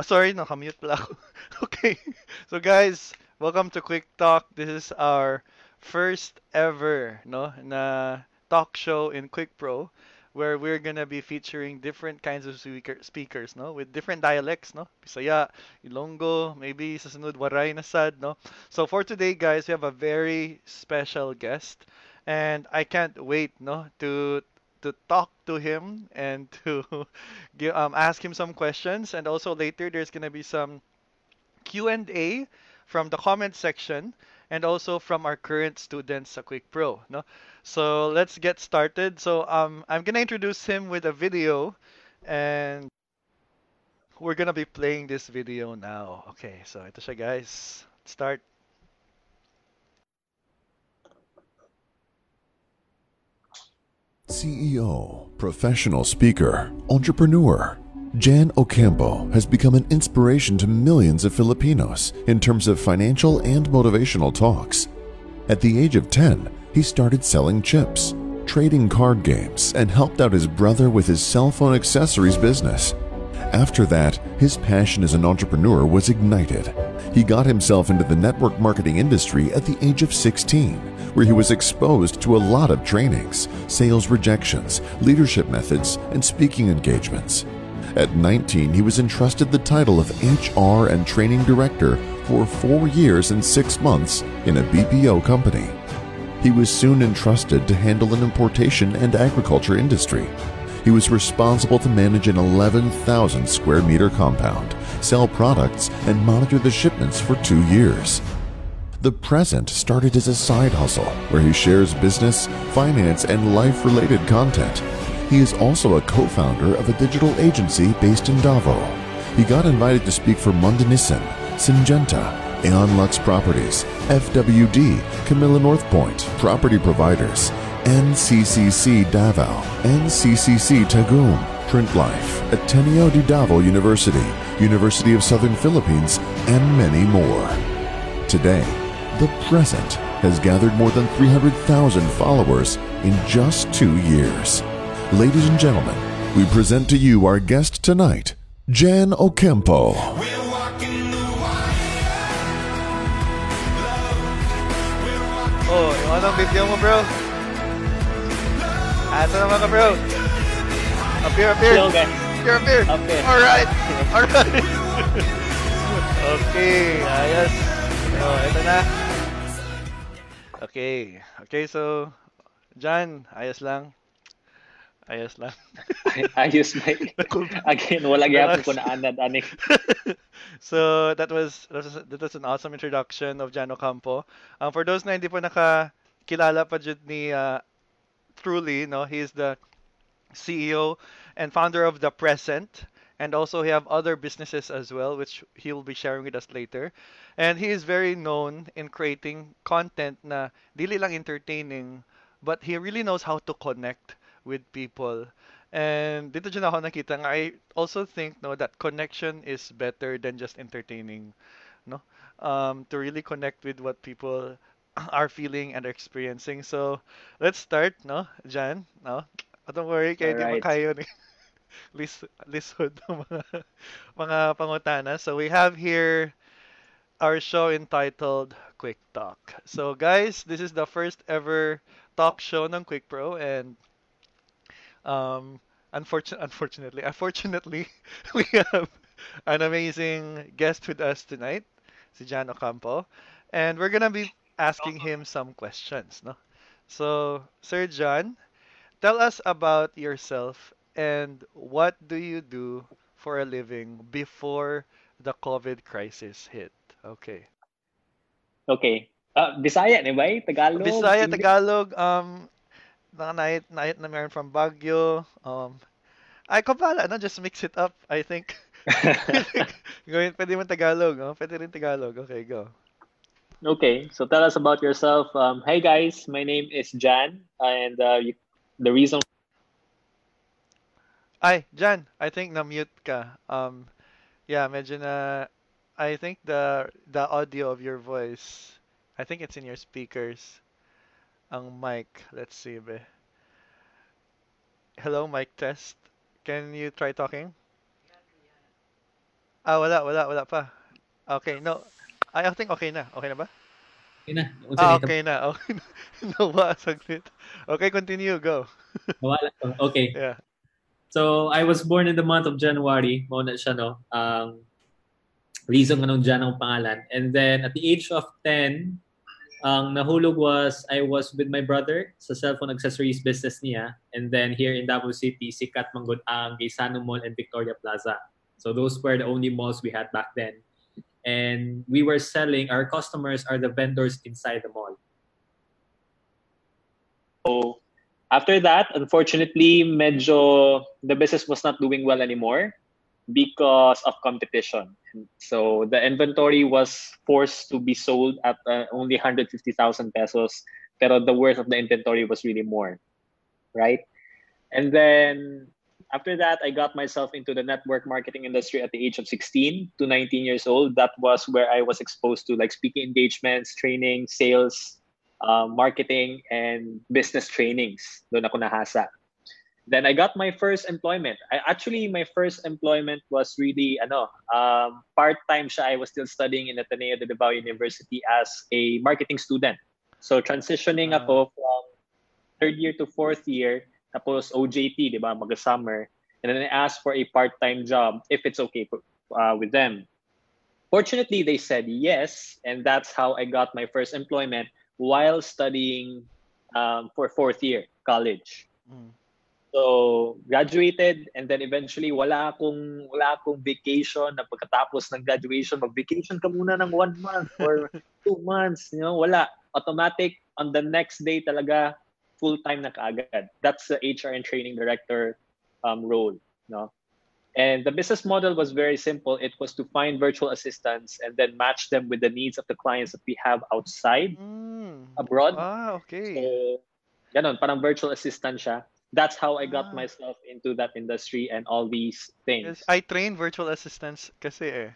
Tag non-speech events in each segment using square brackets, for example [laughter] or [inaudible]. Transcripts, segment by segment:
Oh, sorry, nakamute pala ako. [laughs] Okay. So guys, welcome to Quick Talk. This is our first ever, no, na talk show in Quick Pro where we're gonna be featuring different kinds of speaker, speakers, no, with different dialects, no, Bisaya, Ilonggo, maybe sa sunod Waray na sad, no. So for today, guys, we have a very special guest, and I can't wait, no, to to talk to him and [laughs] to give, um, ask him some questions, and also later there's gonna be some Q&A from the comment section and also from our current students sa Quick Pro, no? So let's get started. So um, I'm gonna introduce him with a video, and we're gonna be playing this video now. Okay, so ito siya guys. Start. CEO, professional speaker, entrepreneur. Jan Ocampo has become an inspiration to millions of Filipinos in terms of financial and motivational talks. At the age of 10, he started selling chips, trading card games, and helped out his brother with his cell phone accessories business. After that, his passion as an entrepreneur was ignited. He got himself into the network marketing industry at the age of 16, where he was exposed to a lot of trainings, sales rejections, leadership methods, and speaking engagements. At 19, he was entrusted the title of HR and Training Director for four years and six months in a BPO company. He was soon entrusted to handle an importation and agriculture industry. He was responsible to manage an 11,000 square meter compound, sell products, and monitor the shipments for two years. The present started as a side hustle where he shares business, finance, and life related content. He is also a co founder of a digital agency based in Davao. He got invited to speak for Mundanisan, Syngenta, Aeon Lux Properties, FWD, Camilla North Point, Property Providers, NCCC Davao, NCCC Tagum, Print Life, Ateneo de Davao University, University of Southern Philippines, and many more. Today, the present has gathered more than 300,000 followers in just two years. Ladies and gentlemen, we present to you our guest tonight, Jan Okempo. Oh, yung anong video mo, bro? Asa naman ka, bro? Appear, appear. Hello guys. Appear, appear. Appear. Alright. Alright. okay, ayos. Oh, ito na. Okay. Okay, so, John, ayos lang. Ayos lang. Ayos Mike. [laughs] Again, wala gyapon ko na anad ani. [laughs] so that was that was that was an awesome introduction of Jan Ocampo. Um, for those na hindi po nakakilala pa dyan ni uh, Truly, no, he's the CEO and founder of The Present, and also he have other businesses as well, which he will be sharing with us later. And he is very known in creating content na dili lang entertaining, but he really knows how to connect with people. And dito dyan ako nakita nga, I also think no that connection is better than just entertaining, no? Um, to really connect with what people are feeling and are experiencing. So, let's start, no? Jan, no? Oh, don't worry, kaya di Alright. makayo ni [laughs] list lisod ng mga mga pangutana. So, we have here our show entitled Quick Talk. So, guys, this is the first ever talk show ng Quick Pro and um, unfortunately, [laughs] unfortunately, unfortunately, [laughs] we have an amazing guest with us tonight, si Jan Ocampo, and we're gonna be asking him some questions, no? So, Sir John, tell us about yourself and what do you do for a living before the COVID crisis hit? Okay. Okay. Ah, Bisaya ni bay, Tagalog. Bisaya? Tagalog, um, mga nahit, na meron from Baguio, um, ay, kapala, no? Just mix it up, I think. [laughs] [laughs] Gawin, pwede mo Tagalog, no? Pwede rin Tagalog. Okay, go. Okay, so tell us about yourself. Um, hey guys, my name is Jan, and uh, you, the reason Hi, Jan, I think na-mute ka. Um, yeah, medyo na, I think the the audio of your voice, I think it's in your speakers. Ang mic, let's see, be. Hello, mic test. Can you try talking? Ah, wala, wala, wala pa. Okay, no. I think okay na. Okay na ba? Okay na. Unsa Ah, okay na. [laughs] Okay na. Nawa, saglit. Okay, continue. Go. [laughs] Nawala ko. Okay. Yeah. So, I was born in the month of January. Mao na siya, no? Um, reason nga nung Jan ang pangalan. And then, at the age of 10, ang nahulog was, I was with my brother sa cellphone accessories business niya. And then, here in Davao City, sikat manggod ang Gaisano Mall and Victoria Plaza. So, those were the only malls we had back then. And we were selling, our customers are the vendors inside the mall. So after that, unfortunately, medyo the business was not doing well anymore because of competition. So the inventory was forced to be sold at uh, only 150,000 pesos, pero the worth of the inventory was really more, right? And then after that, I got myself into the network marketing industry at the age of 16 to 19 years old. That was where I was exposed to like speaking engagements, training, sales, uh, marketing, and business trainings. Doon ako nahasa. Then I got my first employment. I actually my first employment was really ano um, part time. Siya I was still studying in Ateneo de Davao University as a marketing student. So transitioning Ah. ako from third year to fourth year, tapos OJT, di ba, mag-summer. And then I asked for a part-time job if it's okay uh, with them. Fortunately, they said yes, and that's how I got my first employment while studying um, for fourth year college. Mm. So, graduated and then eventually wala akong wala akong vacation na pagkatapos ng graduation, mag-vacation ka muna ng one month or [laughs] two months, you know, wala. Automatic on the next day talaga full-time na kaagad. That's the HR and training director um, role, no? And the business model was very simple. It was to find virtual assistants and then match them with the needs of the clients that we have outside, Mm. abroad. Ah, okay. So, ganon, parang virtual assistant siya. That's how I got Ah. myself into that industry and all these things. Yes, I train virtual assistants kasi eh.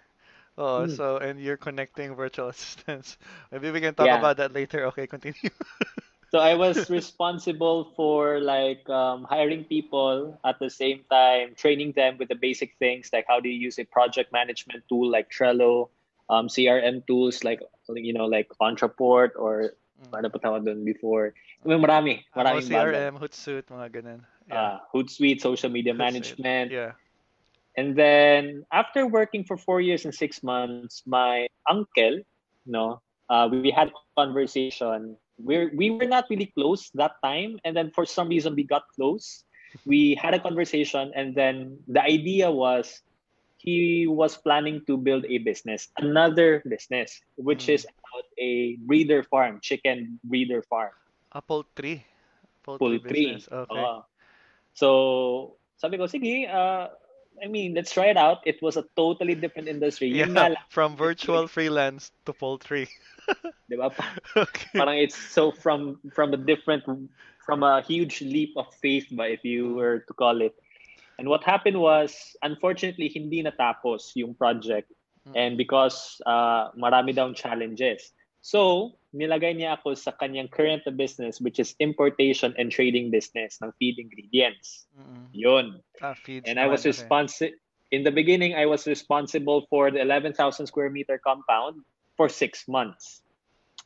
Oh, Hmm. so and you're connecting virtual [laughs] assistants. Maybe we can talk Yeah. about that later. Okay, continue. [laughs] So I was responsible for like um, hiring people at the same time, training them with the basic things like how do you use a project management tool like Trello, um, CRM tools like you know like Ontraport or Mm. ano pa tawag doon before. I mean, marami, Ah, maraming bago. CRM, Hootsuite, mga ganun. Yeah. Uh, Hootsuite, social media Hootsuite. management, Yeah. And then after working for four years and six months, my uncle, no, uh, we had a conversation. We we were not really close that time, and then for some reason we got close. We had a conversation, and then the idea was he was planning to build a business, another business, which Mm. is about a breeder farm, chicken breeder farm. Ah, poultry. Poultry poultry. business. Okay. Oo. so, sabi ko, sige, uh, I mean, let's try it out. It was a totally different industry. yeah, lang, from virtual freelance to poultry. [laughs] di ba? Pa- [laughs] okay. Parang it's so from from a different, from a huge leap of faith ba, if you were to call it. And what happened was, unfortunately, hindi natapos yung project. Mm. And because uh, marami daw challenges. So, nilagay niya ako sa kanyang current business, which is importation and trading business ng feed ingredients. Mm-mm. Yun. Ah, feeds and I was responsible in the beginning I was responsible for the 11,000 square meter compound for 6 months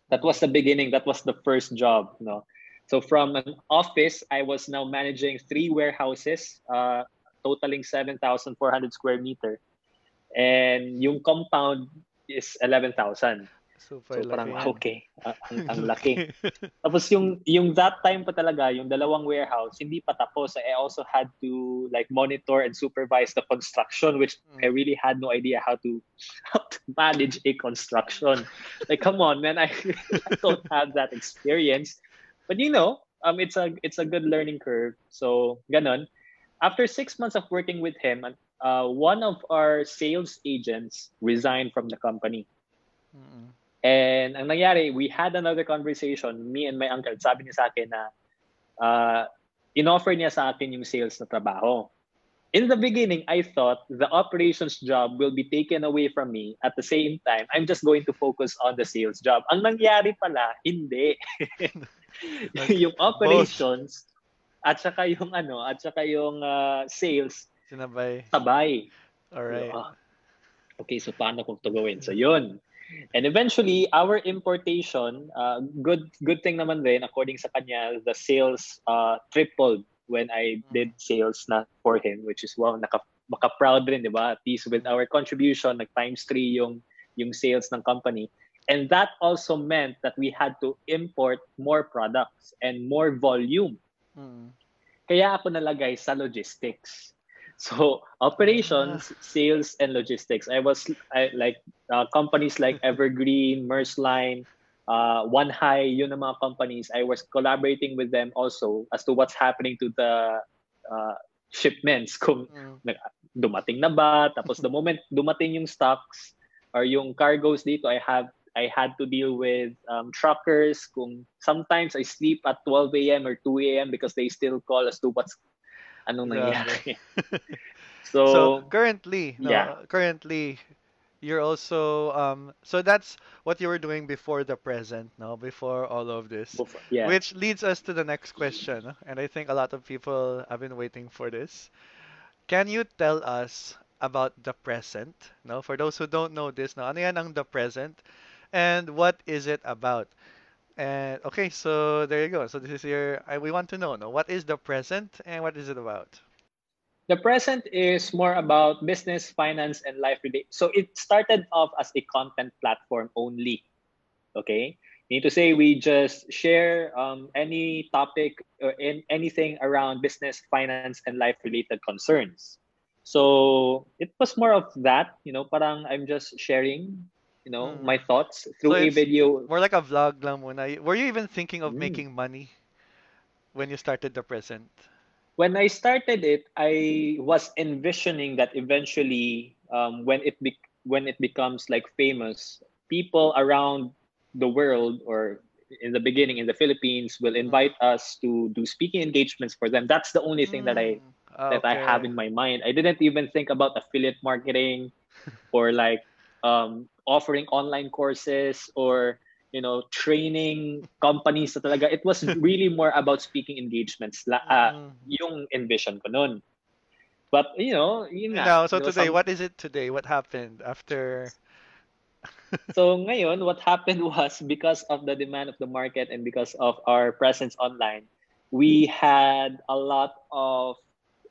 that was the beginning that was the first job no so from an office I was now managing three warehouses uh, totaling 7,400 square meter and yung compound is 11,000 Super so parang yan. okay ah, ang, ang [laughs] laki tapos yung yung that time pa talaga, yung dalawang warehouse, hindi pa tapos. I also had to like monitor and supervise the construction, which Mm. I really had no idea how to [laughs] how to manage a construction. like, come on, man, I, [laughs] I don't have that experience. But you know, um, it's a it's a good learning curve. So, ganon. After six months of working with him, uh, one of our sales agents resigned from the company. Mm-mm. And ang nangyari, we had another conversation, me and my uncle. Sabi niya sa akin na uh, in-offer niya sa akin yung sales na trabaho. In the beginning, I thought the operations job will be taken away from me. At the same time, I'm just going to focus on the sales job. Ang nangyari pala, hindi. [laughs] yung operations at saka yung ano, at saka yung uh, sales Sinabay. sabay. Alright. Ah. Okay, so paano kung to gawin? So yun. And eventually, our importation, uh, good good thing naman din, according sa kanya, the sales uh, tripled when I did sales na for him, which is wow, naka, maka-proud rin, di ba? At least with our contribution, nag times three yung, yung sales ng company. And that also meant that we had to import more products and more volume. Mm. Kaya ako nalagay sa logistics. So operations, sales, and logistics. I was I, like uh, companies like [laughs] Evergreen, Mersline, uh, One High, yun ang mga companies. I was collaborating with them also as to what's happening to the uh, shipments. [laughs] Kung Mm. dumating na ba? Tapos the [laughs] moment dumating yung stocks or yung cargoes dito, I have I had to deal with um, truckers. Kung sometimes I sleep at 12 a.m. or 2 a.m. because they still call as to what's anong nangyari. [laughs] So, so, currently, no, yeah. currently you're also um so that's what you were doing before the present, no? Before all of this. before- yeah. Which leads us to the next question, and I think a lot of people have been waiting for this. Can you tell us about the present? No, for those who don't know this, no, ano yan ang the present, and what is it about? And okay, so there you go. So this is your. I, we want to know, no, what is the present and what is it about? The present is more about business, finance, and life relate. So it started off as a content platform only. Okay, need to say we just share um, any topic or in anything around business, finance, and life related concerns. So it was more of that. You know, parang I'm just sharing. You know, Mm. my thoughts through So a video. More like a vlog lang muna. Were you even thinking of Mm. making money when you started the present? when I started it, I was envisioning that eventually, um, when it be- when it becomes like famous, people around the world or in the beginning in the Philippines will invite us to do speaking engagements for them. That's the only thing that I Mm, that I have in my mind. I didn't even think about affiliate marketing [laughs] or like um, offering online courses or you know training companies na talaga. It was [laughs] really more about speaking engagements. La, Mm. yung envision ko nun. But you know, yun nga. Now, so there was today, some- what is it today? What happened after? [laughs] So ngayon, what happened was because of the demand of the market and because of our presence online, we had a lot of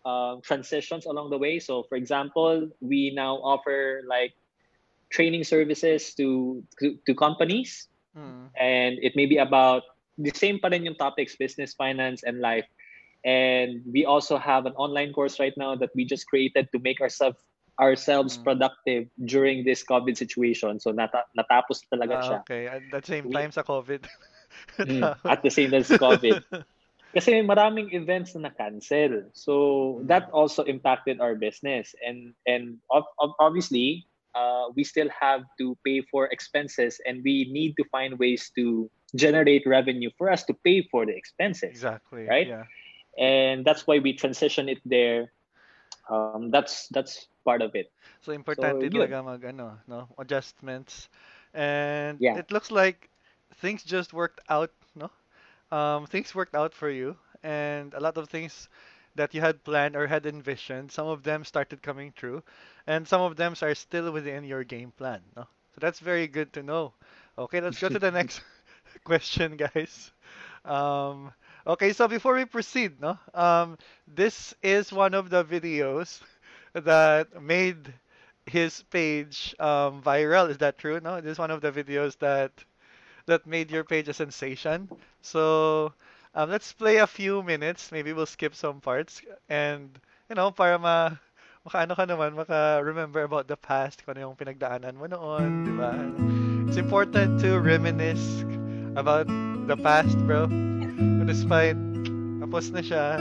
um, transitions along the way. So, for example, we now offer like training services to to, to companies, Mm. and it may be about the same pa rin yung topics, business, finance, and life. And we also have an online course right now that we just created to make ourselves ourselves Mm. productive during this COVID situation. So nata- natapos talaga Ah, siya. okay, at the same We- time sa COVID. [laughs] Mm, [laughs] at the same time as COVID. [laughs] Kasi maraming events na na-cancel. So Mm. that also impacted our business. And and ob- ob- obviously, uh, we still have to pay for expenses and we need to find ways to generate revenue for us to pay for the expenses. Exactly. Right? Yeah. And that's why we transition it there. Um, that's that's part of it. So importante yun. talaga mag ano, no, adjustments. And Yeah. it looks like things just worked out, no? Um, things worked out for you and a lot of things that you had planned or had envisioned, some of them started coming true and some of them are still within your game plan, no? So that's very good to know. Okay, let's go to the next [laughs] [laughs] question, guys. Um, okay, so before we proceed, no, um, this is one of the videos [laughs] that made his page um, viral. Is that true? No, this is one of the videos that that made your page a sensation. So um, let's play a few minutes. Maybe we'll skip some parts and you know para ma makaano ka naman, maka-remember about the past, kung ano yung pinagdaanan mo noon, di ba? It's important to reminisce about the past, bro. Despite tapos na siya,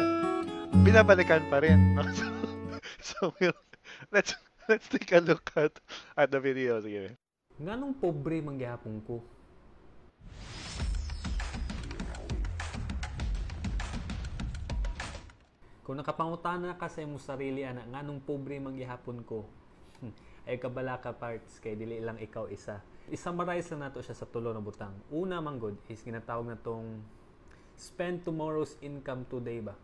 binabalikan pa rin, no? So, [laughs] so we'll, let's let's take a look at at the video sige. Nganong pobre manggihapon ko? Kung nakapangutana ka sa imong sarili ana nganong pobre manggihapon ko? Ay kabala ka parts kay dili lang ikaw isa. I-summarize lang nato siya sa tulo na butang. Una manggod is ginatawag na tong spend tomorrow's income today ba.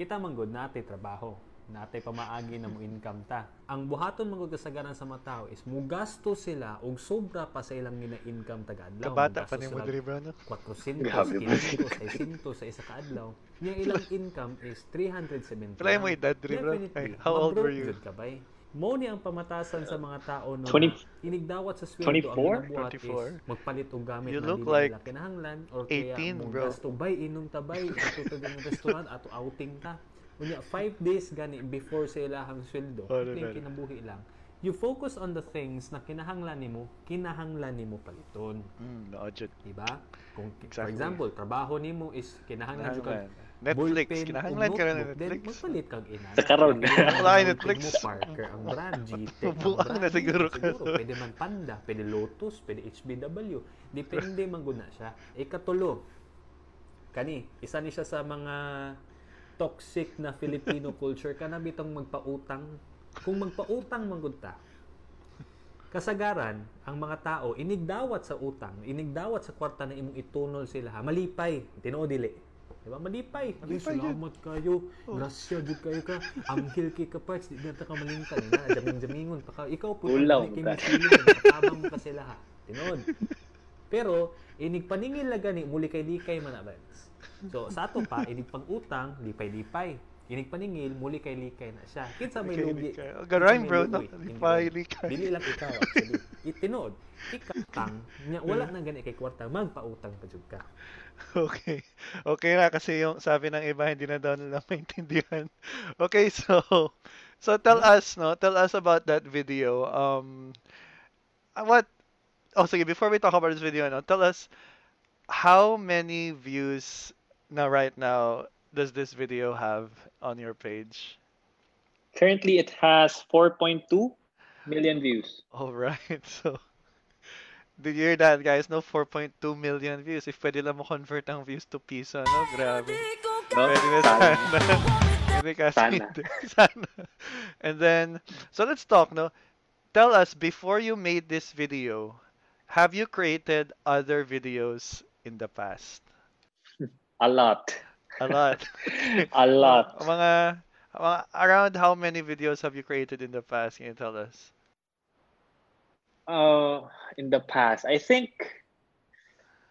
Kita manggod na atay trabaho. Natay pamaagi na mo income ta. Ang buhaton magud kasagaran sa mga tao is mugasto sila og sobra pa sa ilang gina-income taga-adlaw. Kabata pa ni mo diri bro no. 400, Grabe ba? 500, 600 sa isa ka adlaw. Nya ilang income is 370. Wala lang. mo edad? Definitely. Ay, how old were you? ka bay. Mo ni ang pamatasan sa mga tao no. 20 inigdawat sa sweldo 24? ang ginabuhat 24? is magpalit og gamit You na look dili like kinahanglan or kaya 18, mo bro. gasto bay inom ta bay ato ng restaurant ato outing ta. Unya 5 days gani before sa ilahang sweldo. Oh, ito yung kinabuhi lang. You focus on the things na kinahanglan nimo, kinahanglan nimo paliton. Mm, no, jud. Diba? Kung, For Exactly. example, trabaho nimo is kinahanglan jud kag. Netflix, kinahanglan ka na notebook, then Netflix. magpalit kag ina. Sa karon. Wala Netflix. Mo Parker ang brand, [laughs] ang Buang na siguro ka. Pwede man Panda, pwede Lotus, pwede HBW. Depende man gud na siya. Ikatulo, kani, isa ni siya sa mga toxic na Filipino [laughs] culture kana bitong magpautang. Kung magpautang man gud ta, kasagaran ang mga tao inigdawat sa utang, inigdawat sa kwarta na imong itunol sila, ha, malipay, tinuod dili. Diba? Malipay. Ay, Malipay, Oh. salamat kayo. Grasya, jud kayo ka. Anghel kay ka parts. Di na ta ka malingkan. Na, jaming-jamingon pa ka. Ikaw po. Ulaw, kay ka. Misilin. Katabang pa sila ha. Tinod. Pero, inig paningil na gani, muli kay likay man abans. So, sa ato pa, inig pang-utang, lipay-lipay. Inig paningil, muli kay likay na siya. Kinsa may lugi. Oh, may bro, no? Lipay, likay. Dili lang ikaw, actually. Itinod. Ikatang, nya wala na gani kay kwarta, magpautang pa jud ka. Okay. Okay na kasi yung sabi ng iba hindi na daw nila [laughs] maintindihan. Okay, so so tell us, no? Tell us about that video. Um uh, what Oh, sige, before we talk about this video, no, tell us how many views now right now does this video have on your page? Currently, it has 4.2 million views. All right. [laughs] So Did you hear that, guys? No, 4.2 million views. If pwede lang mo convert ang views to piso, no? Grabe. No? Pwede na Sana. sana. [laughs] Hindi kasi Sana. hindi. [laughs] Sana. And then, so let's talk, no? Tell us, before you made this video, have you created other videos in the past? A lot. A lot. [laughs] A lot. mga, mga, around how many videos have you created in the past? Can you tell us? Uh, in the past, I think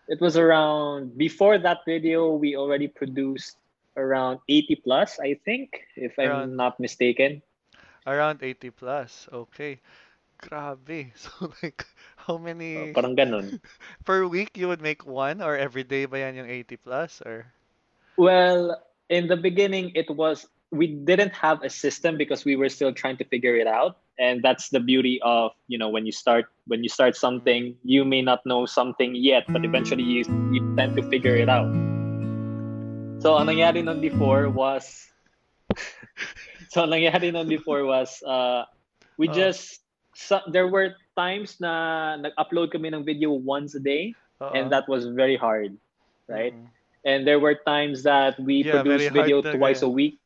it was around before that video. We already produced around 80 plus, I think, if I'm not mistaken. Around 80 plus. Okay. Grabe. [laughs] So like, how Uh, many parang ganun. [laughs] per week you would make one or every day ba yan yung 80 plus or? Well, in the beginning, it was we didn't have a system because we were still trying to figure it out, and that's the beauty of you know when you start when you start something, you may not know something yet, but eventually you you tend to figure it out. So ang nangyari nun before was [laughs] so ang nangyari nun before was uh, we Oh. just so, there were times na nag-upload kami ng video once a day, Oo. and that was very hard, right? Mm. And there were times that we Yeah, produced video twice a week.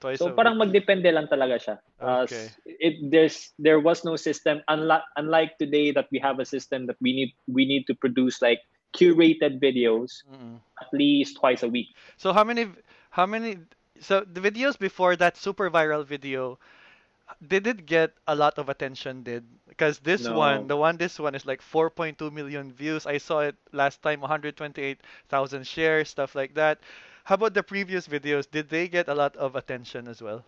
Twice So a parang week. magdepende lang talaga siya. Uh, Okay. it there's there was no system unlike unlike today that we have a system that we need we need to produce like curated videos Mm-mm. at least twice a week. So how many how many so the videos before that super viral video did it get a lot of attention did because this No. one the one this one is like 4.2 million views i saw it last time 128,000 shares stuff like that how about the previous videos did they get a lot of attention as well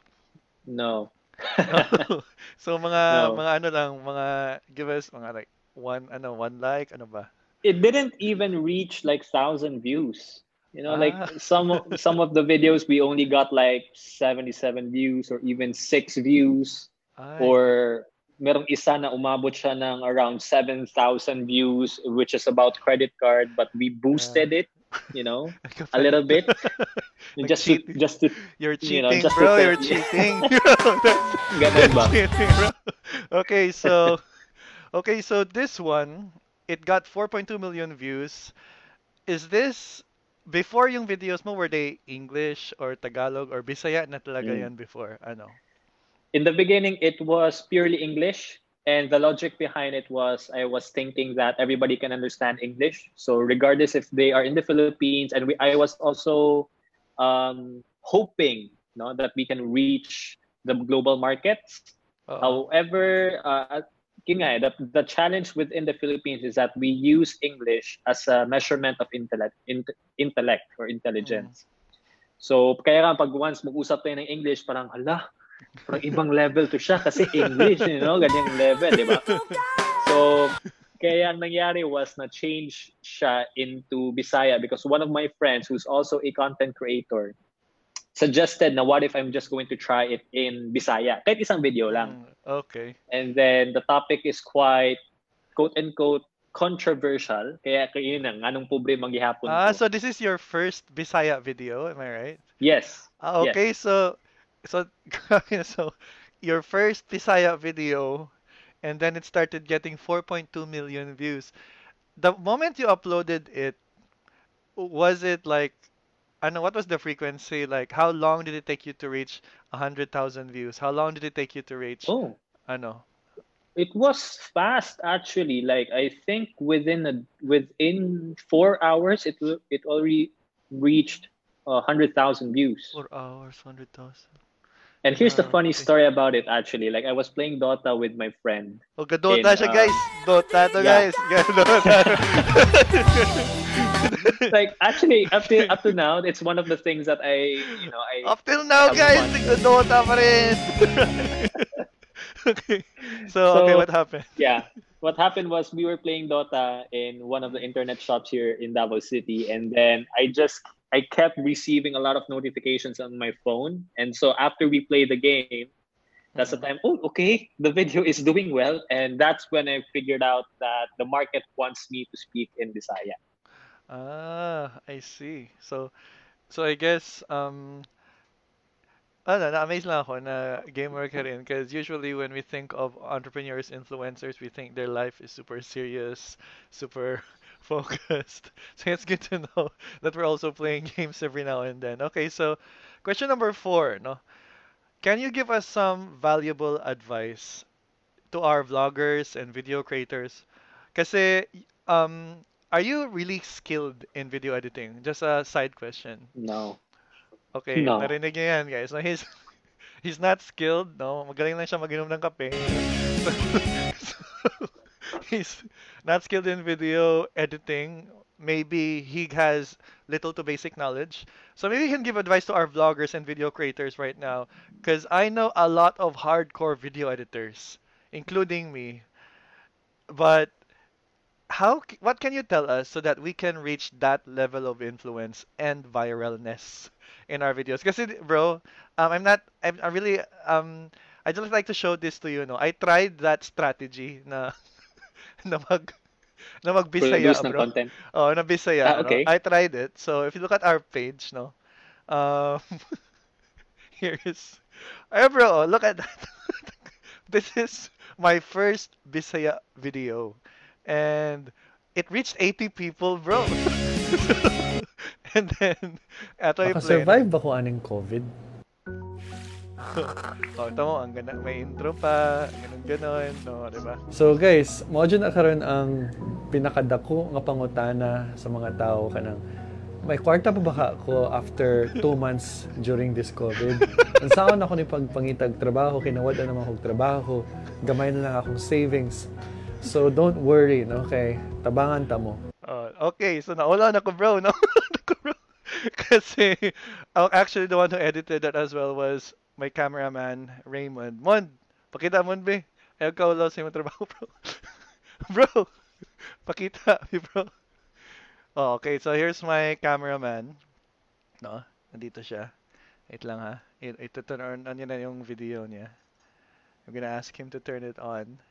No. [laughs] so mga No. mga ano lang mga give us mga like one ano one like ano ba it didn't even reach like thousand views. You know, like Ah. some of, some of the videos we only got like 77 views or even six views. Ay, or merong isa na umabot siya ng around 7,000 views which is about credit card but we boosted it you know [laughs] a little bit [laughs] Like just to, cheating. just to you're you know, cheating just bro tell- you're cheating [laughs] ganun ba Cheating, bro. Okay, so okay, so this one it got 4.2 million views. Is this before yung videos mo were they English or Tagalog or Bisaya na talaga Mm. yan before? Ano? in the beginning it was purely english and the logic behind it was i was thinking that everybody can understand english so regardless if they are in the philippines and we, i was also um, hoping no, that we can reach the global markets. Oo. However, uh, yun nga, eh, the, the challenge within the Philippines is that we use English as a measurement of intellect, int- intellect or intelligence. So, kaya nga pag once mag-usap tayo ng English, parang, ala, parang ibang level to siya kasi English, you know, ganyang level, di ba? So, kaya ang nangyari was na change siya into Bisaya because one of my friends who's also a content creator suggested na what if I'm just going to try it in Bisaya? Kahit isang video lang. Mm, okay. And then the topic is quite quote unquote controversial. Kaya yun ang anong pobre manggihapon Ah, ko. so this is your first Bisaya video, am I right? yes. Ah, Yes. okay. So, so, [laughs] so, your first Bisaya video, and then it started getting 4.2 million views. The moment you uploaded it, was it like, know what was the frequency? Like, how long did it take you to reach 100,000 views? How long did it take you to reach, Oh, I know. it was fast actually. Like I think within a within four hours, it will- it already reached hundred thousand views. Four hours, 100,000. And here's the funny okay. story about it actually. Like I was playing Dota with my friend. Oh, Dota In, siya, uh, guys. Dota to, yeah. guys. [laughs] Dota. [laughs] like actually up to up to now, it's one of the things that I you know I Up till now, guys, fun. nagdo-Dota pa rin. okay. So, okay, what happened? yeah. What happened was we were playing Dota in one of the internet shops here in Davao City, and then I just I kept receiving a lot of notifications on my phone, and so after we played the game, that's the mm-hmm. time. Oh, okay, the video is doing well, and that's when I figured out that the market wants me to speak in Bisaya. Ah, I see. So, so I guess, um, ano, na-amaze lang ako na gamer ka rin because usually when we think of entrepreneurs, influencers, we think their life is super serious, super [laughs] focused. [laughs] So it's good to know [laughs] that we're also playing games every now and then. Okay, so question number four, no? Can you give us some valuable advice to our vloggers and video creators? Kasi, um, are you really skilled in video editing? Just a side question. No. Okay, No. narinig niyo yan, guys. No, he's [laughs] he's not skilled, no? Magaling lang siya mag-inom ng kape. So, [laughs] so, he's not skilled in video editing. Maybe he has little to basic knowledge. So maybe he can give advice to our vloggers and video creators right now. Because I know a lot of hardcore video editors, including me. But how what can you tell us so that we can reach that level of influence and viralness in our videos because bro um, i'm not I'm, i really um i just like to show this to you no i tried that strategy na [laughs] na mag na magbisaya Produce bro content. oh na bisaya Ah, no? okay. i tried it so if you look at our page no um [laughs] here is ay bro look at that [laughs] this is my first bisaya video and it reached 80 people, bro. [laughs] and then, eto yung play. Makasurvive ba ko aning COVID? [laughs] Oh, tamo, ang ganda. May intro pa, ganun ganon, no, di ba? So guys, mo na karon ang pinakadako nga pangutana sa mga tao kanang may kwarta pa ba ka ko after two [laughs] months during this COVID? Ang saon ako ni pagpangitag trabaho, kinawala naman akong trabaho, gamay na lang akong savings. So don't worry, no? Kay tabangan ta mo. Oh, okay, so naula na ko, bro, no? [laughs] Kasi, actually, the one who edited that as well was my cameraman, Raymond. Mon, pakita mo, be. Ayaw ka wala sa trabaho, bro. [laughs] bro, pakita, [laughs] bro. Oh, okay, so here's my cameraman. No, nandito siya. Wait lang ha. Ito turn on, on yun na yung video niya. I'm gonna ask him to turn it on.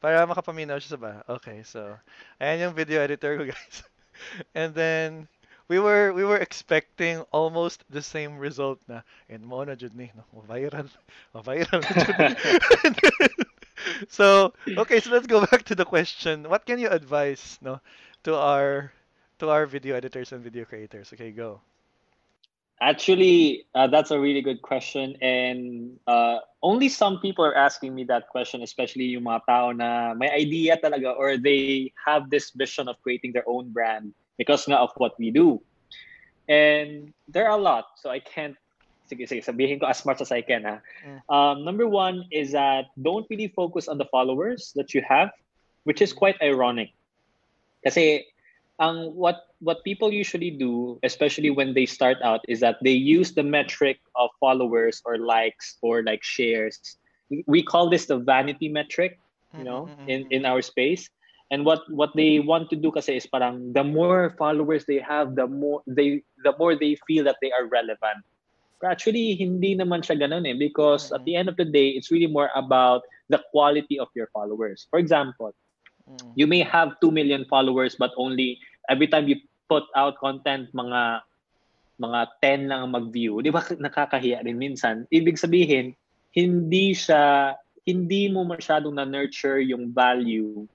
Para makapaminaw siya sa ba. Okay, so ayan yung video editor ko, [laughs] guys. And then we were we were expecting almost the same result na and mo na jud ni no viral [laughs] viral [laughs] so okay so let's go back to the question what can you advise no to our to our video editors and video creators okay go Actually, uh, that's a really good question, and uh, only some people are asking me that question, especially yung mga tao na may idea talaga or they have this vision of creating their own brand because nga of what we do. And there are a lot, so I can't sige, sige, sabihin ko as much as I can. Ha? Mm. Um, number one is that don't really focus on the followers that you have, which is quite ironic. Kasi ang what what people usually do, especially when they start out, is that they use the metric of followers or likes or like shares. We call this the vanity metric, you know, Mm, mm, mm, in mm. in our space. And what what they want to do kasi is parang the more followers they have, the more they the more they feel that they are relevant. But actually, hindi naman siya ganun eh because at the end of the day, it's really more about the quality of your followers. For example, Mm. you may have 2 million followers but only every time you put out content mga mga 10 lang ang mag-view. 'Di ba nakakahiya rin minsan? Ibig sabihin, hindi siya hindi mo masyadong na nurture yung value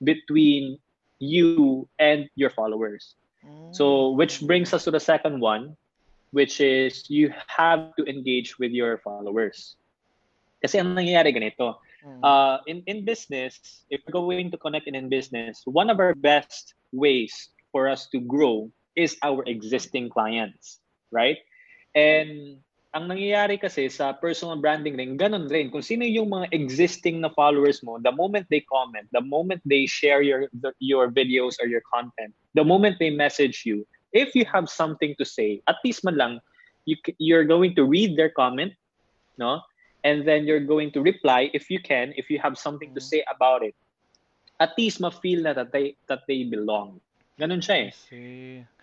between you and your followers. So, which brings us to the second one, which is you have to engage with your followers. Kasi ang nangyayari ganito, Mm. uh, in, in business, if we're going to connect in, in business, one of our best ways for us to grow is our existing clients, right? And ang nangyayari kasi sa personal branding rin, ganun rin. Kung sino yung mga existing na followers mo, the moment they comment, the moment they share your your videos or your content, the moment they message you, if you have something to say, at least man lang, you, you're going to read their comment, no? And then you're going to reply if you can, if you have something to Mhm. say about it. At least ma-feel na that they, that they belong. Ganun siya eh.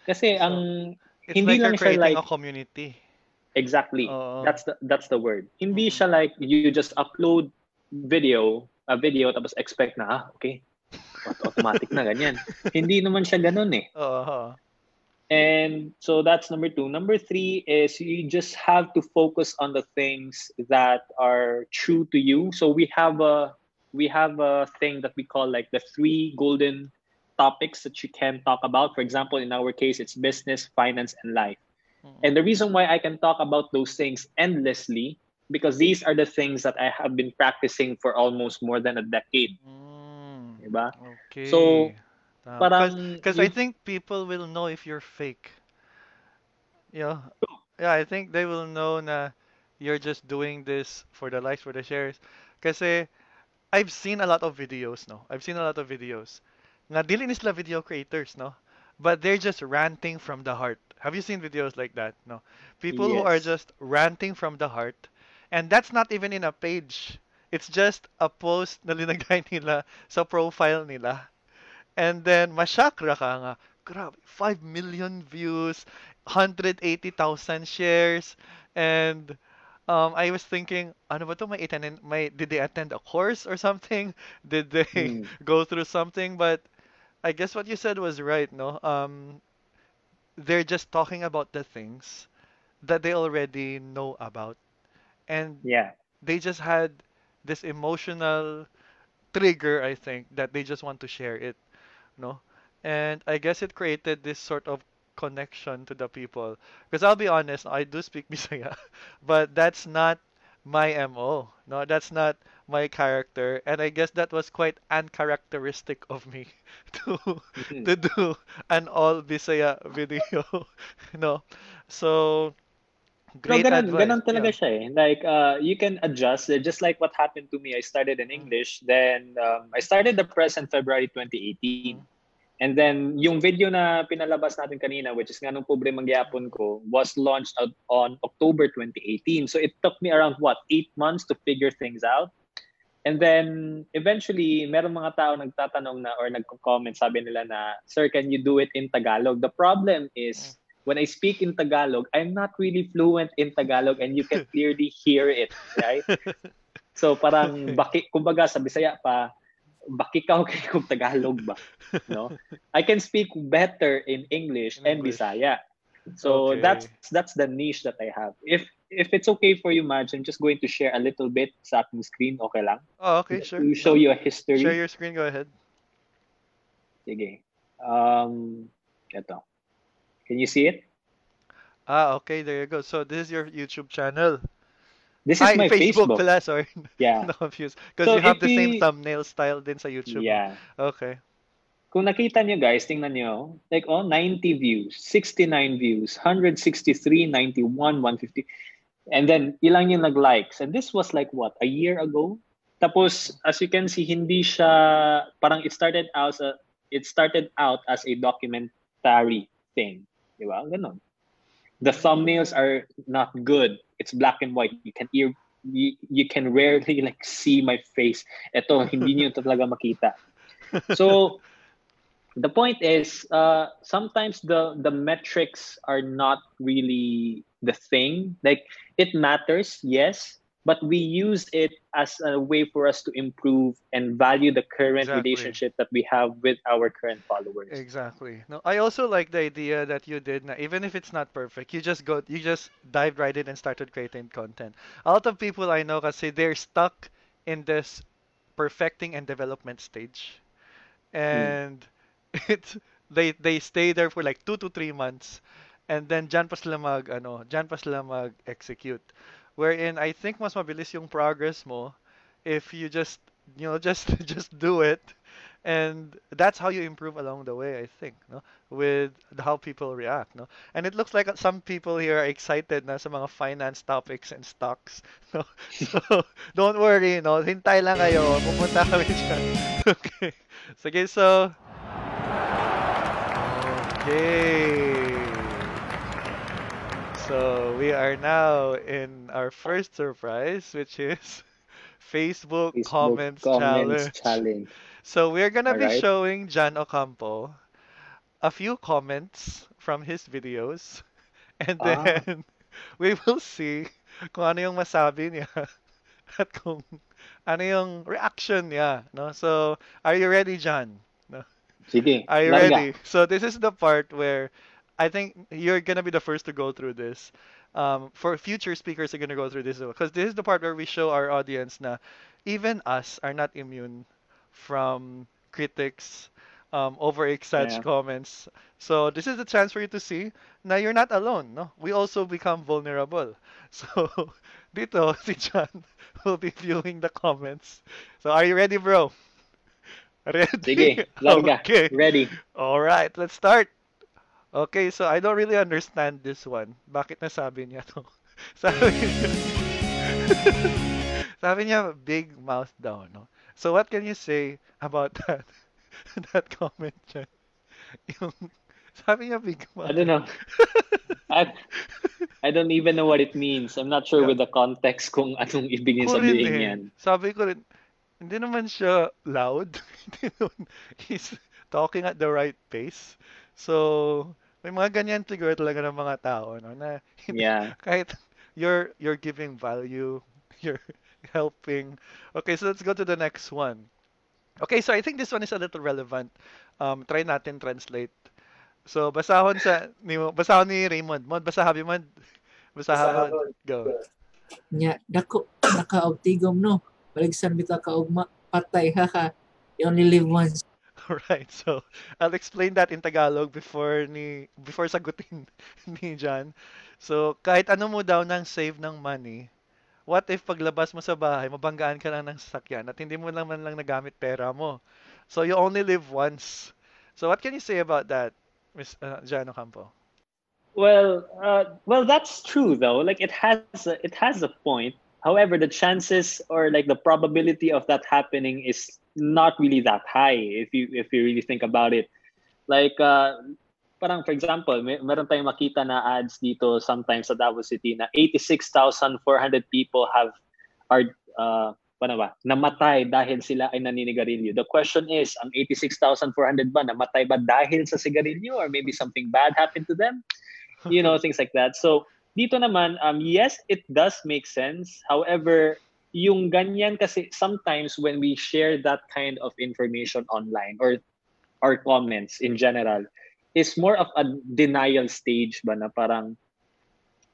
Kasi So, ang It's Hindi like lang siya like- a community. Exactly. Oo. That's the that's the word. Hindi Mhm. siya like you just upload video, a video tapos expect na ah, okay. Aut- Automatic na ganyan. [laughs] Hindi naman siya ganun eh. Oo. And so that's number 2. Number 3 is you just have to focus on the things that are true to you. So we have a we have a thing that we call like the three golden topics that you can talk about. For example, in our case it's business, finance and life. And the reason why I can talk about those things endlessly because these are the things that I have been practicing for almost more than a decade, Mm. diba? Okay. So, Because I think people will know if you're fake. Yeah. Yeah, I think they will know na you're just doing this for the likes, for the shares. Because I've seen a lot of videos, no? I've seen a lot of videos. Nga dili ni sila video creators, no? But they're just ranting from the heart. Have you seen videos like that? No. People who are Yes. just ranting from the heart. And that's not even in a page. It's just a post na linagay [laughs] nila sa profile nila. And then, masyakra ka nga. Grabe, 5 million views, 180,000 shares, and um, I was thinking, ano ba to? May, attend, may, did they attend a course or something? [laughs] Did they Hmm. go through something? But I guess what you said was right, no? Um, they're just talking about the things that they already know about. And Yeah. they just had this emotional trigger, I think, that they just want to share it, no? And I guess it created this sort of connection to the people. Because I'll be honest, I do speak [laughs] Bisaya, but that's not my MO. No, that's not my character. And I guess that was quite uncharacteristic of me [laughs] to to do an all Bisaya video, [laughs] no? So great ganun, advice. ganun talaga Yeah. siya eh. Like, uh, you can adjust. uh, Just like what happened to me, I started in Mm. English. Then, um, I started the press in February 2018. Mm. And then, yung video na pinalabas natin kanina, which is nga nung pobre mangyapon ko, was launched out on October 2018. So, it took me around, what, eight months to figure things out. And then, eventually, meron mga tao nagtatanong na or nagko-comment, sabi nila na, Sir, can you do it in Tagalog? The problem is, when I speak in Tagalog, I'm not really fluent in Tagalog and you can [laughs] clearly hear it, right? [laughs] So parang baki kumbaga sa Bisaya pa bakikaw kay [laughs] kung Tagalog ba, no? I can speak better in English and English. Bisaya. So Okay. that's that's the niche that I have. If if it's okay for you, Madge, I'm just going to share a little bit sa aking screen. Okay lang? Oh, okay, sure. To show you a history. Share your screen, go ahead. Sige. Um, ito. Can you see it? Ah, okay, there you go. So this is your YouTube channel. This is Ay, my Facebook, Facebook. pala, sorry. [laughs] Yeah. No, confused. Because So you have the same we- thumbnail style din sa YouTube. Yeah. Okay. Kung nakita nyo guys, tingnan nyo, like oh, 90 views, 69 views, 163, 91, 150. And then ilang yung nag-likes. And this was like what, a year ago? Tapos as you can see, hindi siya parang it started out a, it started out as a documentary thing. Di ba? Ganon. The thumbnails are not good. It's black and white. You can ear you, you can rarely like see my face. Ito, hindi niyo talaga makita. So the point is uh, sometimes the the metrics are not really the thing like it matters yes but we use it as a way for us to improve and value the current Exactly. relationship that we have with our current followers Exactly. No, I also like the idea that you did na even if it's not perfect, you just go you just dived right in and started creating content. A lot of people I know kasi they're stuck in this perfecting and development stage. Hmm. And [laughs] it's they they stay there for like 2 to 3 months and then dyan pa sila mag ano, dyan pa sila mag-execute. Wherein I think mas mabilis yung progress mo if you just you know [laughs] just just do it. And that's how you improve along the way i think no? With how people react no? And it looks like some people here are excited na sa mga finance topics and stocks [laughs] no? So [laughs] don't worry no? Hintay lang kayo. Pupunta kami dyan. Okay. Sige so. Okay so we are now in our first surprise which is [laughs] Facebook, Facebook comments, challenge. challenge. So we're gonna be Alright. showing Jan Ocampo a few comments from his videos, [laughs] and Ah. then [laughs] we will see kung ano yung masabi niya at kung ano yung reaction niya, no? So, are you ready, Jan? Sige, Are you larga. ready? So this is the part where I think you're gonna be the first to go through this. Um, for future speakers are gonna go through this because this is the part where we show our audience na even us are not immune from critics, um, over-exagged Yeah. comments. So this is the chance for you to see na you're not alone. No, we also become vulnerable. [laughs] So dito [laughs] si John will be viewing the comments. So are you ready, bro? [laughs] Ready? Sige, larga. Okay. Ready. All right, let's start. Okay, so I don't really understand this one. Bakit nasabi niya to? [laughs] Sabi niya, [laughs] sabi niya big mouth daw, no? So what can you say about [laughs] that? that comment dyan? Yung, sabi niya big mouth. I don't know. I, I don't even know what it means. I'm not sure with the context kung anong ibig niya sabihin eh. yan. Sabi ko rin, hindi naman siya loud. He's talking at the right pace. So, may mga ganyan siguro talaga ng mga tao, no? Na [laughs] Yeah. kahit you're you're giving value, [laughs] you're helping. Okay, so let's go to the next one. Okay, so I think this one is a little relevant. Um, try natin translate. So, basahon sa [laughs] ni basahon ni Raymond. Mod, basahabi Mod. Basahon. Go. nya dako nakaugtigom no baligsan bitaw ka og ma- patay haha you only live once [laughs] Alright, so I'll explain that in Tagalog before ni before sagutin [laughs] ni John. So, kahit ano mo daw nang save ng money, what if paglabas mo sa bahay, mabanggaan ka lang ng sasakyan at hindi mo lang man lang nagamit pera mo. So, you only live once. So, what can you say about that, Miss uh, John Ocampo? Well, uh, well, that's true though. Like it has, a, it has a point. However, the chances or like the probability of that happening is not really that high if you if you really think about it. Like, uh, parang for example, may, meron tayong makita na ads dito sometimes sa Davao City na 86,400 people have are uh, paano ba, namatay dahil sila ay naninigarilyo. The question is, ang 86,400 ba namatay ba dahil sa sigarilyo or maybe something bad happened to them? you know things like that so dito naman um yes it does make sense however yung ganyan kasi sometimes when we share that kind of information online or our comments in general is more of a denial stage ba na parang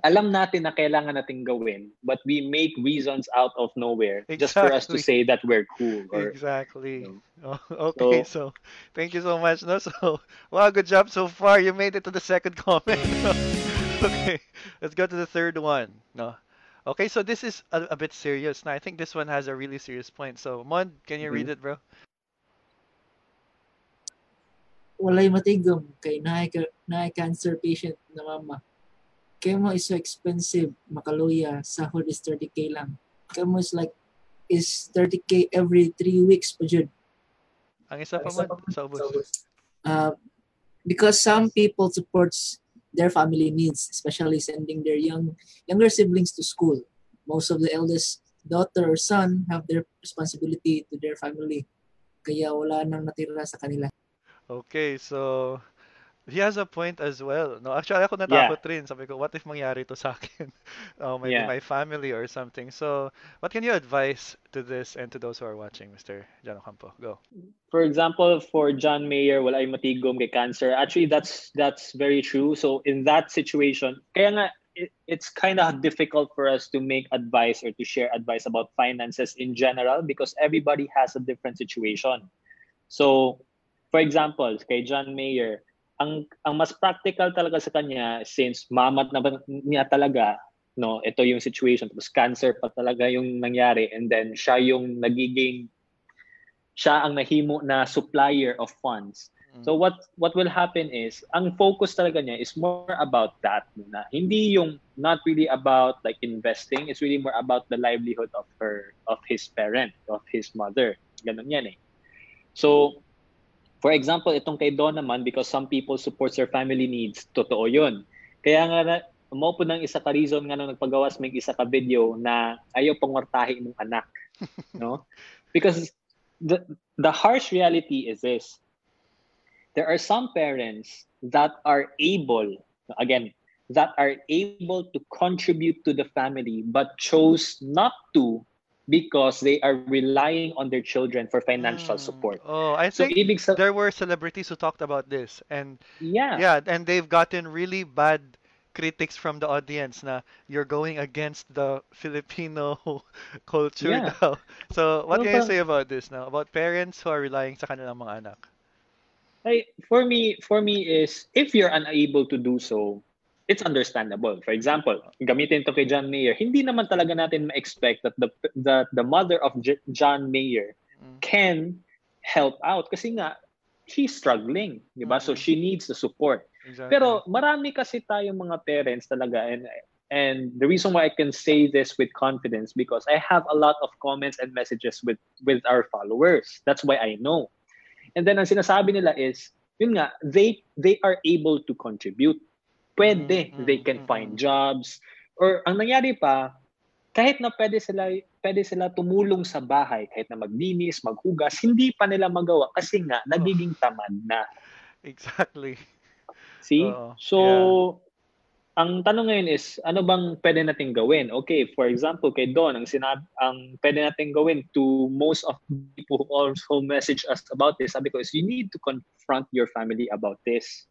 alam natin na kailangan nating gawin but we make reasons out of nowhere just for us to Exactly. say that we're cool or Exactly. you Oh, [laughs] okay, so thank you so much. No, [laughs] so wow, good job so far. You made it to the second [laughs] comment. okay, let's go to the third one. No. Okay, so this is a, a bit serious. Now I think this one has a really serious point. So Mon, can you read it, bro? walay matigom kay naay naay cancer patient na mama kaya mo is so expensive, makaluya, sahod is 30k lang. Kaya mo is like, is 30k every 3 weeks pa jud. Ang isa pa man, sa ubos. Uh, because some people supports their family needs, especially sending their young younger siblings to school. Most of the eldest daughter or son have their responsibility to their family. Kaya wala nang natira sa kanila. Okay, so he has a point as well. No, actually ako natakot rin. Sabi ko, what if mangyari to sa akin? [laughs] oh, maybe Yeah. my family or something. So, what can you advise to this and to those who are watching, Mr. Jan Ocampo? Go. For example, for John Mayer, wala ay matigom kay cancer. Actually, that's that's very true. So in that situation, kaya nga it, it's kind of difficult for us to make advice or to share advice about finances in general because everybody has a different situation. So, for example, kay John Mayer, ang ang mas practical talaga sa kanya since mamat na niya talaga no ito yung situation tapos cancer pa talaga yung nangyari and then siya yung nagiging siya ang nahimo na supplier of funds. So what what will happen is ang focus talaga niya is more about that na hindi yung not really about like investing it's really more about the livelihood of her of his parent of his mother. Ganun yan eh. So For example, itong kay Don naman, because some people support their family needs, totoo yun. Kaya nga, na, mo po ng isa ka reason nga nung nagpagawas may isa ka video na ayaw pangwartahin mong anak. [laughs] no? Because the, the harsh reality is this. There are some parents that are able, again, that are able to contribute to the family but chose not to because they are relying on their children for financial Mm. support. Oh, I So think ibig sa there were celebrities who talked about this and yeah. yeah, and they've gotten really bad critics from the audience na you're going against the [laughs] Filipino [laughs] culture Yeah. daw. [laughs] So, what can you say about this now? About parents who are relying sa kanilang mga anak? Ay, for me, for me is if you're unable to do so, it's understandable. For example, gamitin to kay John Mayer, hindi naman talaga natin ma-expect that the that the mother of J- John Mayer Mm. can help out kasi nga she's struggling, 'di ba? So Mhm. she needs the support. Exactly. Pero marami kasi tayong mga parents talaga and and the reason why I can say this with confidence because I have a lot of comments and messages with with our followers. That's why I know. And then ang sinasabi nila is, yun nga, they they are able to contribute. Pwede, Mm, they can mm, find jobs or ang nangyari pa kahit na pwede sila pwede sila tumulong sa bahay kahit na maglinis, maghugas, hindi pa nila magawa kasi nga nagiging tamad na. [laughs] Exactly. See? Oo, so, ang tanong ngayon is, ano bang pwede natin gawin? Okay, for example, kay Don, ang sinab ang pwede natin gawin to most of people who also message us about this, sabi ko is, you need to confront your family about this.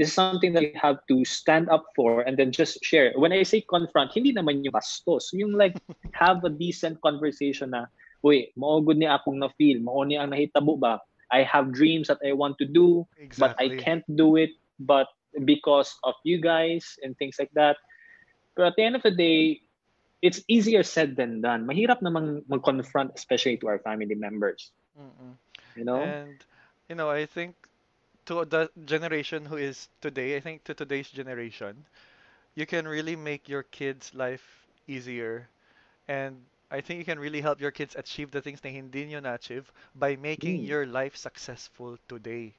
This is something that you have to stand up for and then just share. When I say confront, hindi naman yung bastos. Yung like, [laughs] have a decent conversation na, uy, maugod ni akong na-feel, mao ni ang nahitabo ba? I have dreams that I want to do, but I Exactly. can't do it but because of you guys and things like that but at the end of the day it's easier said than done mahirap namang mag-confront especially to our family members Mm-mm. you know And you know, I think to the generation who is today, I think to today's generation, you can really make your kids' life easier. And I think you can really help your kids achieve the things na hindi nyo na-achieve by making Mm. your life successful today.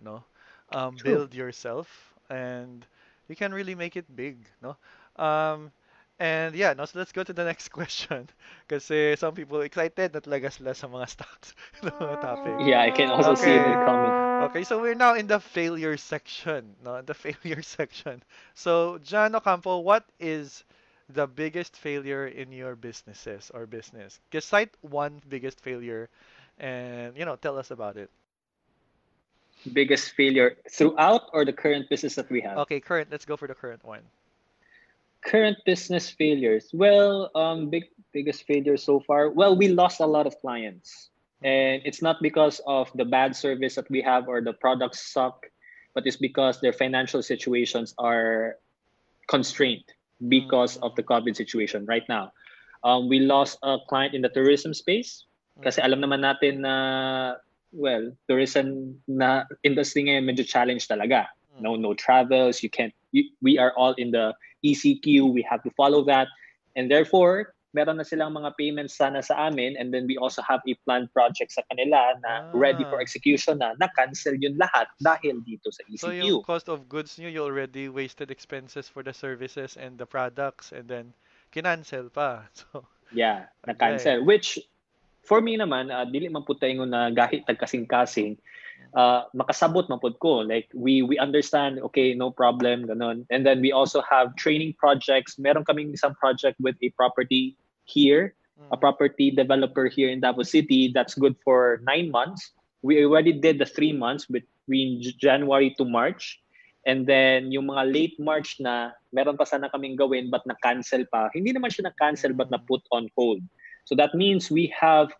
No? Um, build yourself and you can really make it big, no? Um, and yeah, no, so let's go to the [laughs] next question. Kasi some people excited na talaga sila sa mga stocks [laughs] mga topic. yeah i can also see it in the comment Okay, so we're now in the failure section, no? The [laughs] failure section. So, John Ocampo, what is the biggest failure in your businesses or business? Just cite one biggest failure and, you know, tell us about it. Biggest failure throughout or the current business that we have? Okay, current. Let's go for the current one. current business failures. Well um big biggest failure so far. Well we lost a lot of clients. And it's not because of the bad service that we have or the products suck but it's because their financial situations are constrained because of the covid situation right now. Um, we lost a client in the tourism space. Kasi alam naman natin na well tourism na industry ngayon medyo challenge talaga no no travels you can't you, we are all in the ECQ, we have to follow that. And therefore, meron na silang mga payments sana sa amin and then we also have a planned project sa kanila na Ah. ready for execution na na-cancel yun lahat dahil dito sa ECQ. So yung cost of goods nyo, you already wasted expenses for the services and the products and then kinancel pa. [laughs] So, Yeah, na-cancel. Which, for me naman, uh, dili man po tayo na gahit tagkasing-kasing, uh, makasabot man po ko. Like, we we understand, okay, no problem, ganun. And then we also have training projects. Meron kaming isang project with a property here, a mm, property developer here in Davao City that's good for nine months. We already did the three months between January to March. And then yung mga late March na meron pa sana kaming gawin but na-cancel pa. Hindi naman siya na-cancel but na-put on hold. So that means we have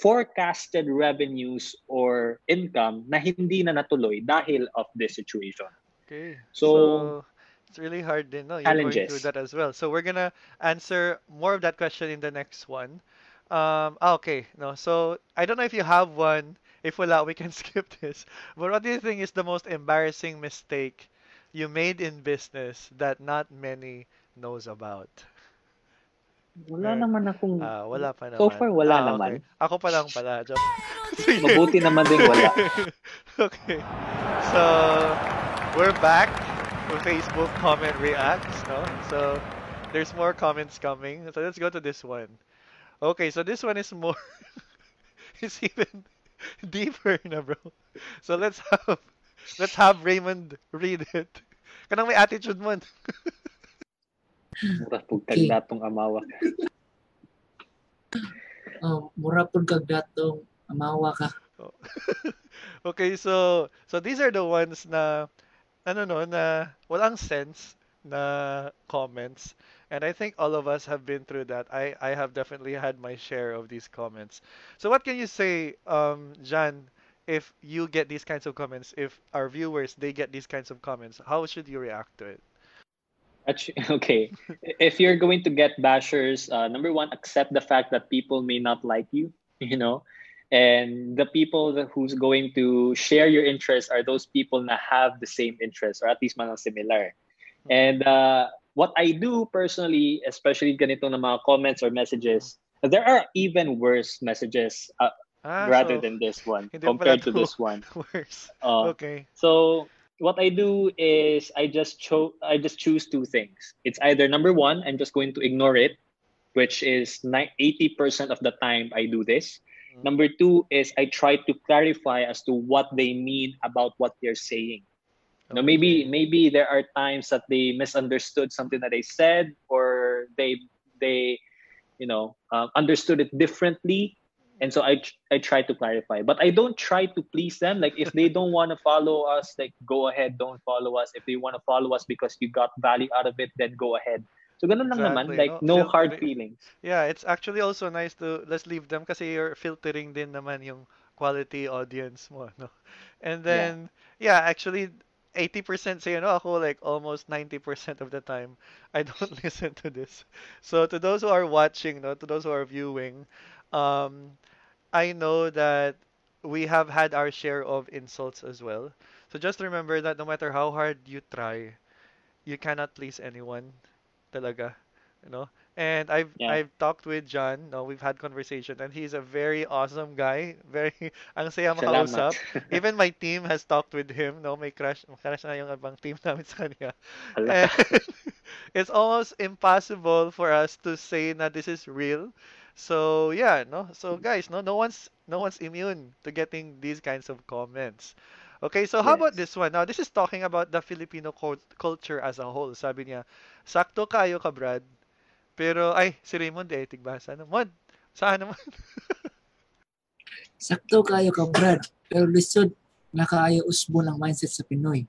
forecasted revenues or income na hindi na natuloy dahil of this situation. okay. So- it's really hard din, no? You're going Challenges. through that as well. So we're gonna answer more of that question in the next one. Um, ah, okay, no. So I don't know if you have one. If wala, we can [laughs] skip this. But what do you think is the most embarrassing mistake you made in business that not many knows about? Wala Eh, naman akong Ah, wala pa naman. So far, wala Ah, naman. okay. Ako pa lang pala. Joke. [laughs] Mabuti naman din wala. [laughs] okay. So, we're back with Facebook comment reacts, no? So, there's more comments coming. So, let's go to this one. Okay, so this one is more [laughs] it's even deeper na, bro. So, let's have let's have Raymond read it. Kanang may attitude mo. Mura pug tagdatong amawa. Um, [laughs] mura pud kag datong amawa ka. [laughs] Okay, so so these are the ones na ano no na walang sense na comments. And I think all of us have been through that. I I have definitely had my share of these comments. So what can you say um Jan if you get these kinds of comments, if our viewers they get these kinds of comments, how should you react to it? [laughs] Okay, if you're going to get bashers, uh, number one, accept the fact that people may not like you, [laughs] you know, and the people that, who's going to share your interests are those people that have the same interests or at least man similar. And uh, what I do personally, especially ganito na mga comments or messages, there are even worse messages uh, Ah, rather so than this one compared to to- this [laughs] one. worse. Uh, Okay. so what I do is I just cho- I just choose two things. It's either number one, I'm just going to ignore it, which is eighty percent of the time I do this. Mm. Number two is I try to clarify as to what they mean about what they're saying. You know, maybe maybe there are times that they misunderstood something that I said, or they they you know uh, understood it differently and so I, I try to clarify but i don't try to please them like if they don't want to follow us like go ahead don't follow us if they want to follow us because you got value out of it then go ahead so ganun lang naman like no? no hard feelings Yeah, it's actually also nice to let's leave them kasi you're filtering din naman yung quality audience mo, no? And then, yeah, actually 80% say ano ako like almost 90% of the time I don't [laughs] listen to this. So to those who are watching, no, to those who are viewing, um I know that we have had our share of insults as well. So just remember that no matter how hard you try, you cannot please anyone talaga, you know? And I've Yeah. I've talked with John, no, we've had conversation and he's a very awesome guy. [laughs] Very ang saya makausap. [laughs] Even my team has talked with him, no, may crush, crush na yung ibang team [laughs] namin sa kanya. It's almost impossible for us to say that this is real. So yeah, no. So guys, no, no one's no one's immune to getting these kinds of comments. Okay, so how about Yes. this one? Now, this is talking about the Filipino cul- culture as a whole. Sabi niya, sakto kayo ka, Brad. Pero, ay, si Raymond, eh, tigbasa naman. Saan naman? [laughs] Sakto kayo ka Brad, pero lisod na usbo ng mindset sa Pinoy.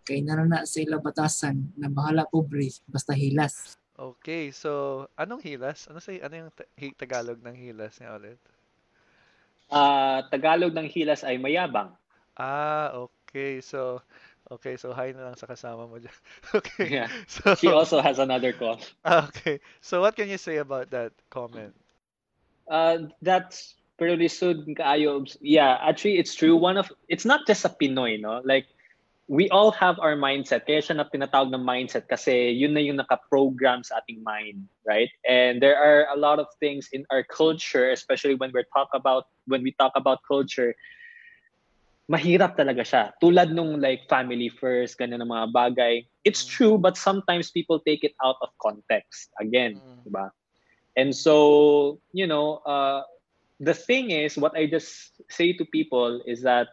Kay narana sa ila batasan na bahala pobre basta hilas. Okay, so, anong hilas? Ano sa ano yung ta- Tagalog ng hilas nga ulit? Ah, tagalog ng hilas ay mayabang Ah, okay. So, okay, so hi na lang sa kasama mo dyan. [laughs] Okay. yeah So, she also has another call [laughs] Ah, okay. So, what can you say about that comment? Uh, that's pero lisod kaayo. Yeah, actually, it's true. One of it's not just a Pinoy, no. Like we all have our mindset. Kaya siya na tinatawag ng mindset kasi yun na yung naka-program sa ating mind, right? And there are a lot of things in our culture, especially when we talk about when we talk about culture, mahirap talaga siya. Tulad nung like family first, ganyan ng mga bagay. It's Mm. true, but sometimes people take it out of context. Again, Mm. diba? And so, you know, uh, the thing is, what I just say to people is that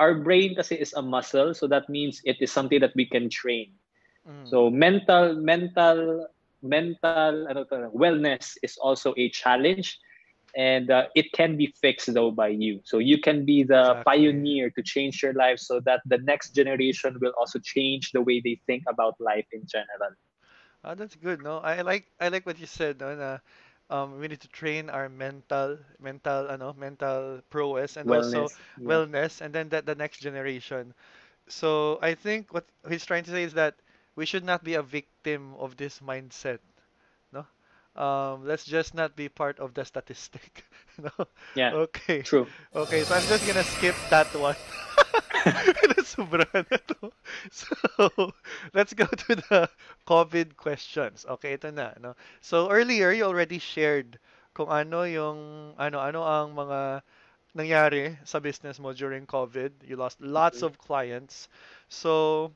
our brain kasi is a muscle, so that means it is something that we can train. Mm. So mental, mental, mental ano to, wellness is also a challenge, and uh, it can be fixed though by you. So you can be the Exactly. pioneer to change your life, so that the next generation will also change the way they think about life in general. Ah, that's good, no? I like I like what you said, no, um, we need to train our mental mental ano, mental prowess and also Wellness. Yeah. wellness and then that the next generation. So I think what he's trying to say is that we should not be a victim of this mindset, no? Um, let's just not be part of the statistic, [laughs] no? Yeah. Okay. True. Okay, so I'm just gonna skip that one. [laughs] Sobra na to. [laughs] So, let's go to the COVID questions. Okay, ito na, no? So, earlier, you already shared kung ano yung, ano, ano ang mga nangyari sa business mo during COVID. You lost lots Mhm. of clients. So,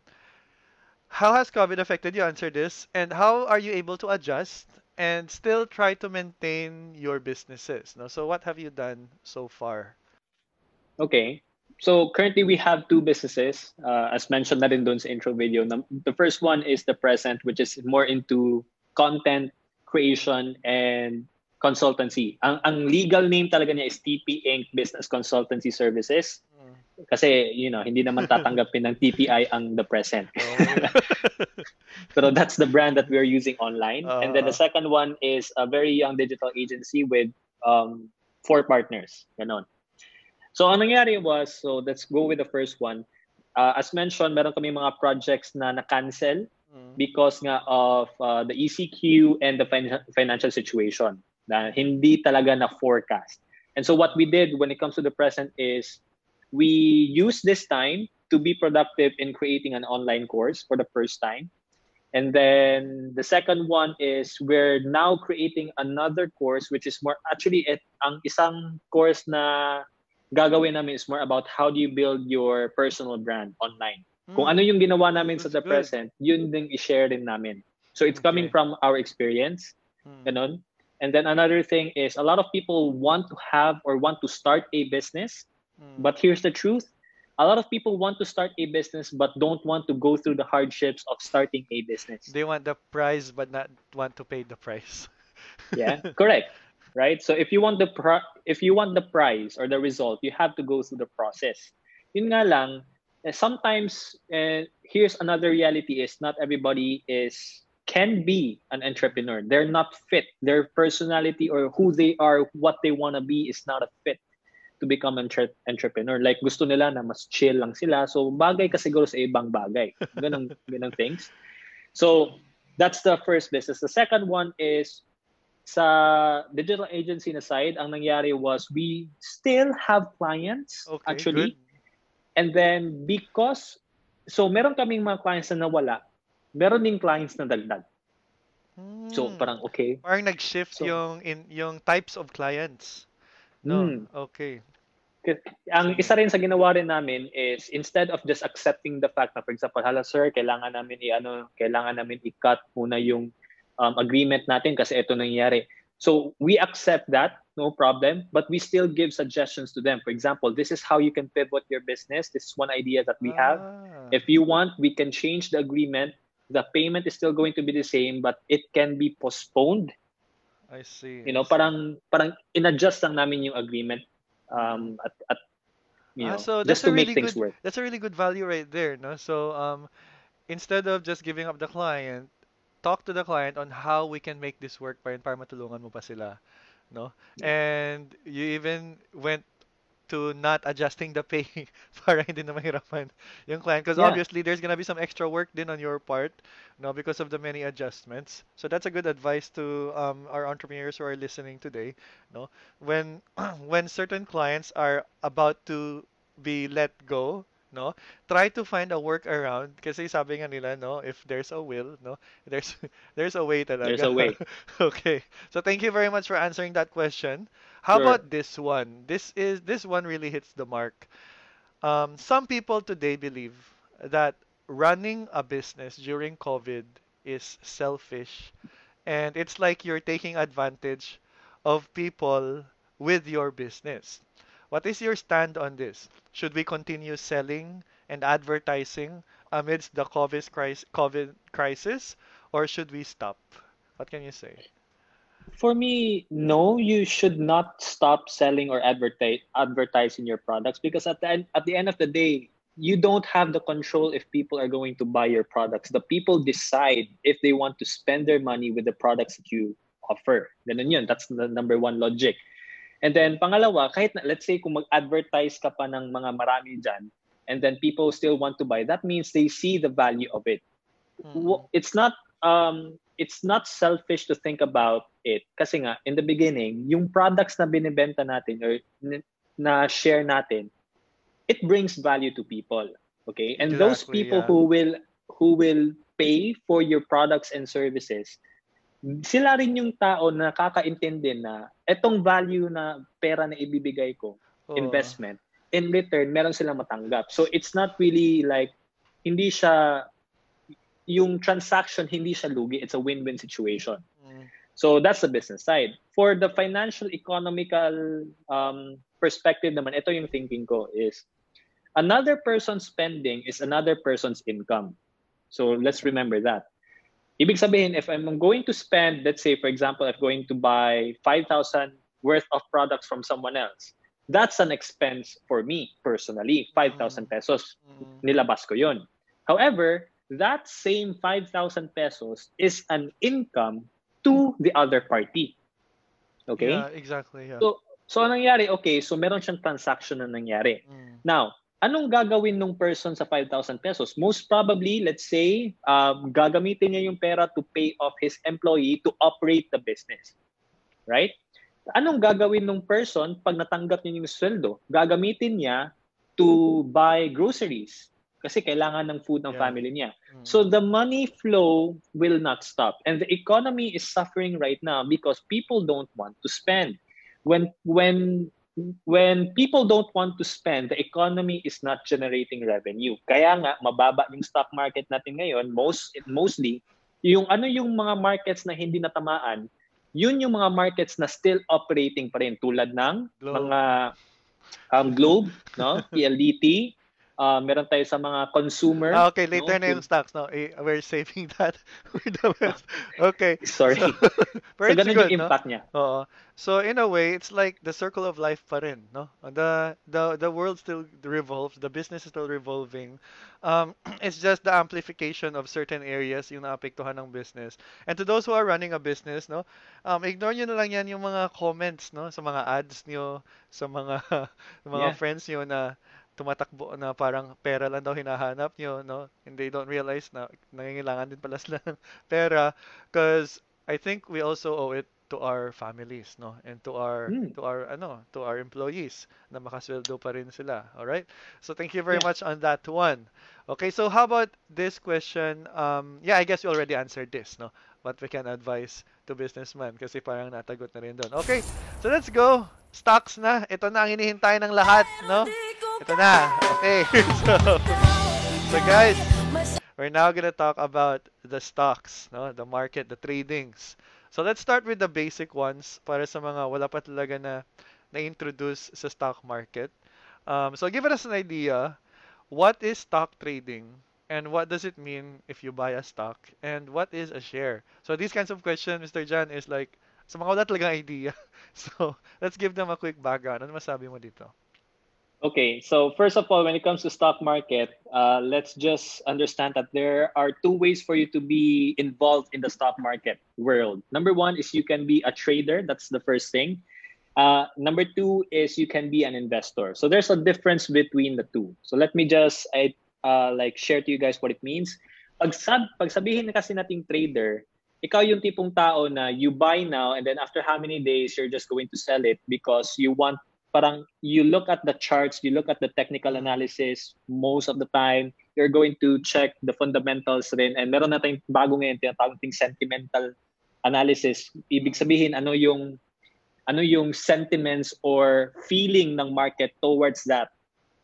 how has COVID affected you? Answer this. And how are you able to adjust and still try to maintain your businesses? No? So, what have you done so far? Okay. So currently we have two businesses. Uh, as mentioned na rin dun sa intro video. The first one is the present, which is more into content creation and consultancy. Ang, ang legal name talaga niya is TP Inc. Business Consultancy Services. Mm. Kasi, you know, hindi naman tatanggapin ng TPI ang the present. Oh. [laughs] Pero that's the brand that we're using online. and then the Uh-huh. second one is a very young digital agency with um, four partners. Ganon. So ang nangyari was, so let's go with the first one. Uh, as mentioned, meron kami mga projects na na-cancel Mm. because nga of uh, the ECQ and the fin- financial situation na hindi talaga na forecast. And so what we did when it comes to the present is we use this time to be productive in creating an online course for the first time. And then the second one is we're now creating another course which is more actually it, ang isang course na gagawin namin is more about how do you build your personal brand online. Kung ano yung ginawa namin sa Hmm. The good. present, yun din i-share din namin. So it's coming Okay. from our experience, Mm. ganon. And then another thing is a lot of people want to have or want to start a business, Mm. but here's the truth. A lot of people want to start a business but don't want to go through the hardships of starting a business. They want the prize but not want to pay the price. Yeah, [laughs] correct. Right? So if you want the pro- if you want the prize or the result, you have to go through the process. Yun nga lang, eh, sometimes uh, here's another reality is not everybody is can be an entrepreneur. They're not fit. Their personality or who they are, what they want to be is not a fit to become an entre- entrepreneur. Like gusto nila na mas chill lang sila. So bagay ka siguro sa ibang bagay. Ganong things. So that's the first business. The second one is sa digital agency na side, ang nangyari was we still have clients Okay, actually. good. And then because so meron kaming mga clients na nawala, meron ding clients na dagdag. So Mm. parang okay. Parang nag-shift So- yung in yung types of clients. No. Hmm. Okay. Ang isa rin sa ginawa rin namin is instead of just accepting the fact na for example, hala sir, kailangan namin i-ano, kailangan namin i-cut muna yung um, agreement natin kasi ito nangyari. So we accept that, no problem, but we still give suggestions to them. For example, this is how you can pivot your business. This is one idea that we have. Ah. If you want, we can change the agreement. The payment is still going to be the same, but it can be postponed. I see. You I know, see. parang parang in-adjust lang namin yung agreement um at, at you Ah, know, so that's just to a make things good work. that's a really good value right there, no? So um instead of just giving up the client, talk to the client on how we can make this work pa rin para matulungan mo pa sila, no? And you even went to not adjusting the pay [laughs] para hindi na mahirapan yung client because Yeah. obviously there's gonna be some extra work din on your part, no, because of the many adjustments. So that's a good advice to um, our entrepreneurs who are listening today, no? When [clears throat] when certain clients are about to be let go, no? Try to find a workaround kasi sabi nga nila, no, if there's a will, no, [laughs] there's there's a way talaga. There's a way. [laughs] okay. So thank you very much for answering that question. How Sure. about this one? This is this one really hits the mark. Um, some people today believe that running a business during COVID is selfish and it's like you're taking advantage of people with your business. What is your stand on this? Should we continue selling and advertising amidst the COVID crisis, or should we stop? What can you say? For me, no, you should not stop selling or advertise advertising your products because at the end, at the end of the day, you don't have the control if people are going to buy your products. The people decide if they want to spend their money with the products that you offer. That's the number one logic. And then pangalawa, kahit na, let's say kung mag-advertise ka pa ng mga marami dyan, and then people still want to buy, that means they see the value of it. Mm. It's not um it's not selfish to think about it kasi nga in the beginning yung products na binibenta natin or na share natin it brings value to people okay and those Exactly, people yeah. who will who will pay for your products and services sila rin yung tao na nakakaintindi na etong value na pera na ibibigay ko Oo. investment in return meron silang matanggap. So it's not really like hindi siya yung transaction hindi siya lugi. It's a win-win situation. Mm. so that's the business side. For the financial economical um, perspective naman ito yung thinking ko is another person's spending is another person's income. So let's remember that ibig sabihin if i'm going to spend let's say for example i'm going to buy 5000 worth of products from someone else that's an expense for me personally 5000 pesos Mm. nilabas ko yon. However, that same 5,000 pesos is an income to the other party. Okay? Yeah, exactly. Yeah. So, so anong nangyari? Okay, so meron siyang transaction na nangyari. Mm. Now, anong gagawin nung person sa 5,000 pesos? Most probably, let's say, um, gagamitin niya yung pera to pay off his employee to operate the business. Right? Anong gagawin nung person pag natanggap niya yung sweldo? Gagamitin niya to buy groceries kasi kailangan ng food ng Yeah. family niya. Mm. So the money flow will not stop. And the economy is suffering right now because people don't want to spend. When when when people don't want to spend, the economy is not generating revenue. Kaya nga mababa yung stock market natin ngayon, most mostly yung ano yung mga markets na hindi natamaan, yun yung mga markets na still operating pa rin tulad ng Globe. mga um, Globe, no? PLDT, uh, meron tayo sa mga consumer. Ah, okay, later no? na yung stocks. No, eh, we're saving that [laughs] for the best. Okay. Sorry. So, [laughs] So, ganun good, yung no? impact niya. Oo. So in a way, it's like the circle of life pa rin, no? The the the world still revolves, the business is still revolving. Um, [clears throat] it's just the amplification of certain areas yung naapektuhan ng business. And to those who are running a business, no, um, ignore nyo na lang yan yung mga comments, no, sa mga ads nyo, sa mga [laughs] sa mga Yeah. friends nyo na tumatakbo na parang pera lang daw hinahanap nyo, no? And they don't realize na nangangailangan din pala sila ng [laughs] pera because I think we also owe it to our families, no? And to our Hmm. to our ano, to our employees na makasweldo pa rin sila. All right? So thank you very Yeah. much on that one. Okay, so how about this question? Um, yeah, I guess you already answered this, no? What we can advise to businessman kasi parang natagot na rin doon. Okay, so let's go. Stocks na. Ito na ang hinihintay ng lahat, no? Ito na. Okay. so, [laughs] so guys, we're now gonna talk about the stocks, no? The market, the tradings. So let's start with the basic ones para sa mga wala pa talaga na na-introduce sa stock market. Um, so give us an idea, what is stock trading and what does it mean if you buy a stock and what is a share? So these kinds of questions, Mr. Jan, is like sa mga wala talagang [laughs] idea. So let's give them a quick background. Ano masabi mo dito? Okay, so first of all, when it comes to stock market, uh, let's just understand that there are two ways for you to be involved in the stock market world. Number one is you can be a trader. That's the first thing. Uh, number two is you can be an investor. So there's a difference between the two. So let me just I, uh, like share to you guys what it means. Pag, sab, pag sabihin na kasi nating trader, ikaw yung tipong tao na you buy now and then after how many days you're just going to sell it because you want parang you look at the charts, you look at the technical analysis most of the time, you're going to check the fundamentals rin. And meron natin bago ngayon, tinatawag ting sentimental analysis. Ibig sabihin, ano yung ano yung sentiments or feeling ng market towards that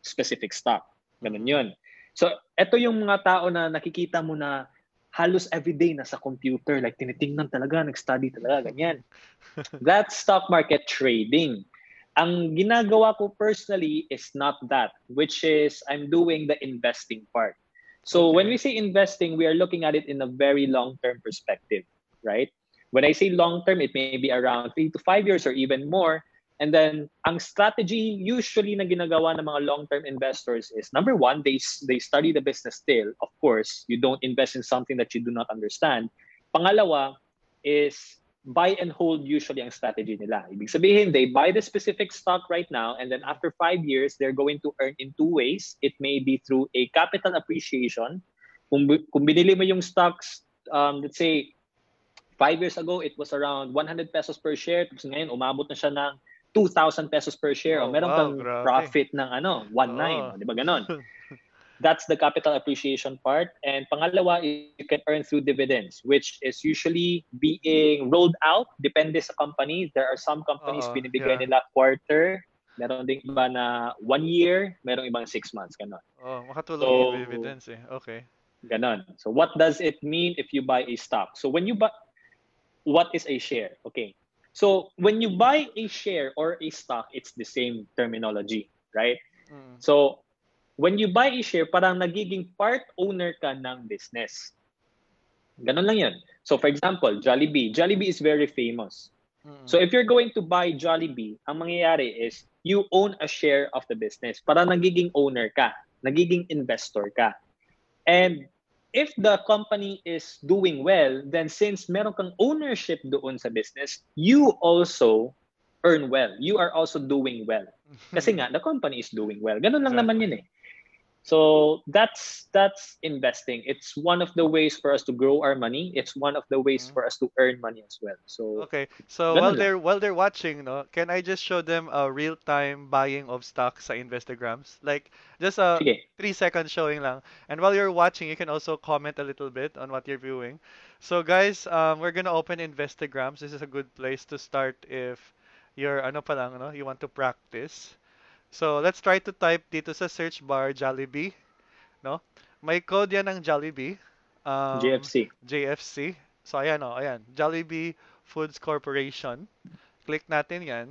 specific stock. Ganun yun. So, ito yung mga tao na nakikita mo na halos everyday nasa computer, like tinitingnan talaga, nag-study talaga, ganyan. [laughs] That's stock market trading. Ang ginagawa ko personally is not that, which is I'm doing the investing part. So Okay. when we say investing, we are looking at it in a very long-term perspective, right? When I say long-term, it may be around three to five years or even more. And then, ang strategy usually na ginagawa ng mga long-term investors is number one, they they study the business still. Of course, you don't invest in something that you do not understand. Pangalawa is buy and hold usually ang strategy nila. Ibig sabihin, they buy the specific stock right now and then after five years, they're going to earn in two ways. It may be through a capital appreciation. Kung, kung binili mo yung stocks, um, let's say, five years ago, it was around 100 pesos per share. Tapos ngayon, umabot na siya ng 2,000 pesos per share. Oh, o meron wow, kang grabe. profit ng ano, 1.9. Oo. o Di ba ganon? [laughs] That's the capital appreciation part. And pangalawa, is you can earn through dividends, which is usually being rolled out. Depende sa company. There are some companies Oo, binibigay yeah. nila quarter. Meron ding iba na one year. Merong ibang six months. Ganon. Oh, makatulong So- yung dividends eh. Okay. Ganon. So what does it mean if you buy a stock? So when you buy, what is a share? Okay. So when you buy a share or a stock, it's the same terminology, right? Mm. So when you buy a share, parang nagiging part owner ka ng business. Ganon lang yun. So for example, Jollibee. Jollibee is very famous. So if you're going to buy Jollibee, ang mangyayari is you own a share of the business. Para nagiging owner ka, nagiging investor ka. And if the company is doing well, then since meron kang ownership doon sa business, you also earn well. You are also doing well. [laughs] Kasi nga, the company is doing well. Ganun lang naman yun eh. So that's that's investing. It's one of the ways for us to grow our money. It's one of the ways Mhm. for us to earn money as well. So Okay. So while they're while they're watching, no, can I just show them a real-time buying of stocks sa Investograms? Like just a sige. three second showing lang. And while you're watching, you can also comment a little bit on what you're viewing. So guys, um, we're gonna open Investograms. This is a good place to start if you're ano pa lang, no, you want to practice. So let's try to type dito sa search bar Jollibee, no? May code yan ng Jollibee. Um, GFC. JFC. So ayan oh, ayan. Jollibee Foods Corporation. Click natin 'yan.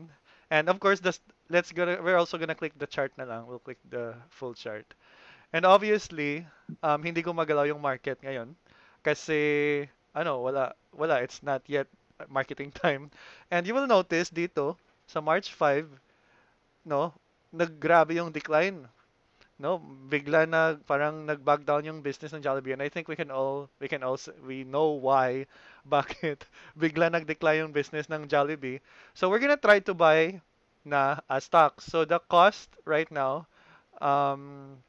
And of course, the, let's go we're also gonna click the chart na lang. We'll click the full chart. And obviously, um, hindi gumagalaw yung market ngayon kasi ano, wala wala, it's not yet marketing [laughs] time. And you will notice dito sa March 5, no, naggrabe yung decline. No bigla na parang nag-back down yung business ng Jollibee. And I think we can all we can also we know why [laughs] bakit bigla nag-decline yung business ng Jollibee. So we're gonna try to buy na a stock. So the cost right now um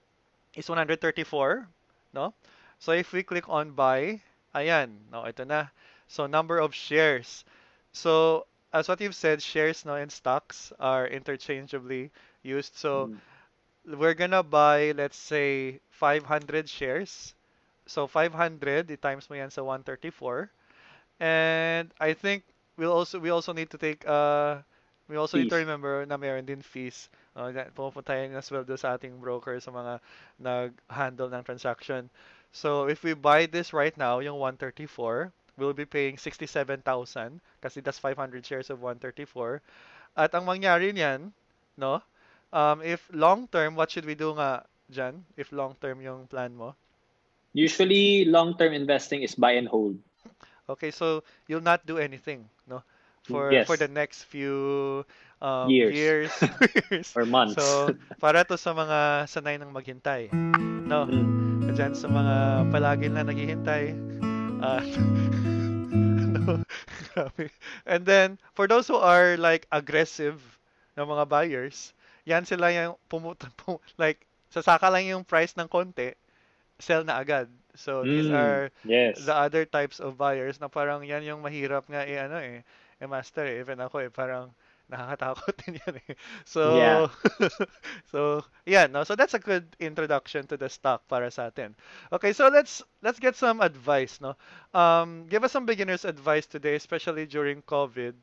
is 134 no? So if we click on buy ayan no ito na. So number of shares. So as what you've said shares no and stocks are interchangeably used so we're gonna buy, let's say, 500 shares. So 500, the times mo yan sa 134. And I think we'll also we also need to take uh we also need to Fees. remember na meron din fees. Uh, na- pupunta yan as well doon sa ating broker sa mga nag-handle ng transaction. So if we buy this right now, yung 134, we'll be paying 67,000 kasi that's 500 shares of 134. At ang mangyari niyan, no? Um, if long term, what should we do nga, Jan? If long term yung plan mo? Usually, long-term investing is buy and hold. Okay, so you'll not do anything, no? For Yes. for the next few um, Years. years, years. [laughs] Or months. So, para to sa mga sanay ng maghintay. No? Mm. Diyan sa mga palagi na naghihintay. Ah, [laughs] no. [laughs] And then, for those who are like aggressive na mga buyers, yan sila yung pumunta, [laughs] pum, like, sasaka lang yung price ng konti, sell na agad. So, these Mm. are Yes. the other types of buyers na parang yan yung mahirap nga eh, ano eh, eh master eh. Even ako eh, parang Nakakatakot [laughs] din yan eh. So, Yeah. [laughs] so, yeah, no. So that's a good introduction to the stock para sa atin. Okay, so let's let's get some advice, no. Um, give us some beginner's advice today, especially during COVID.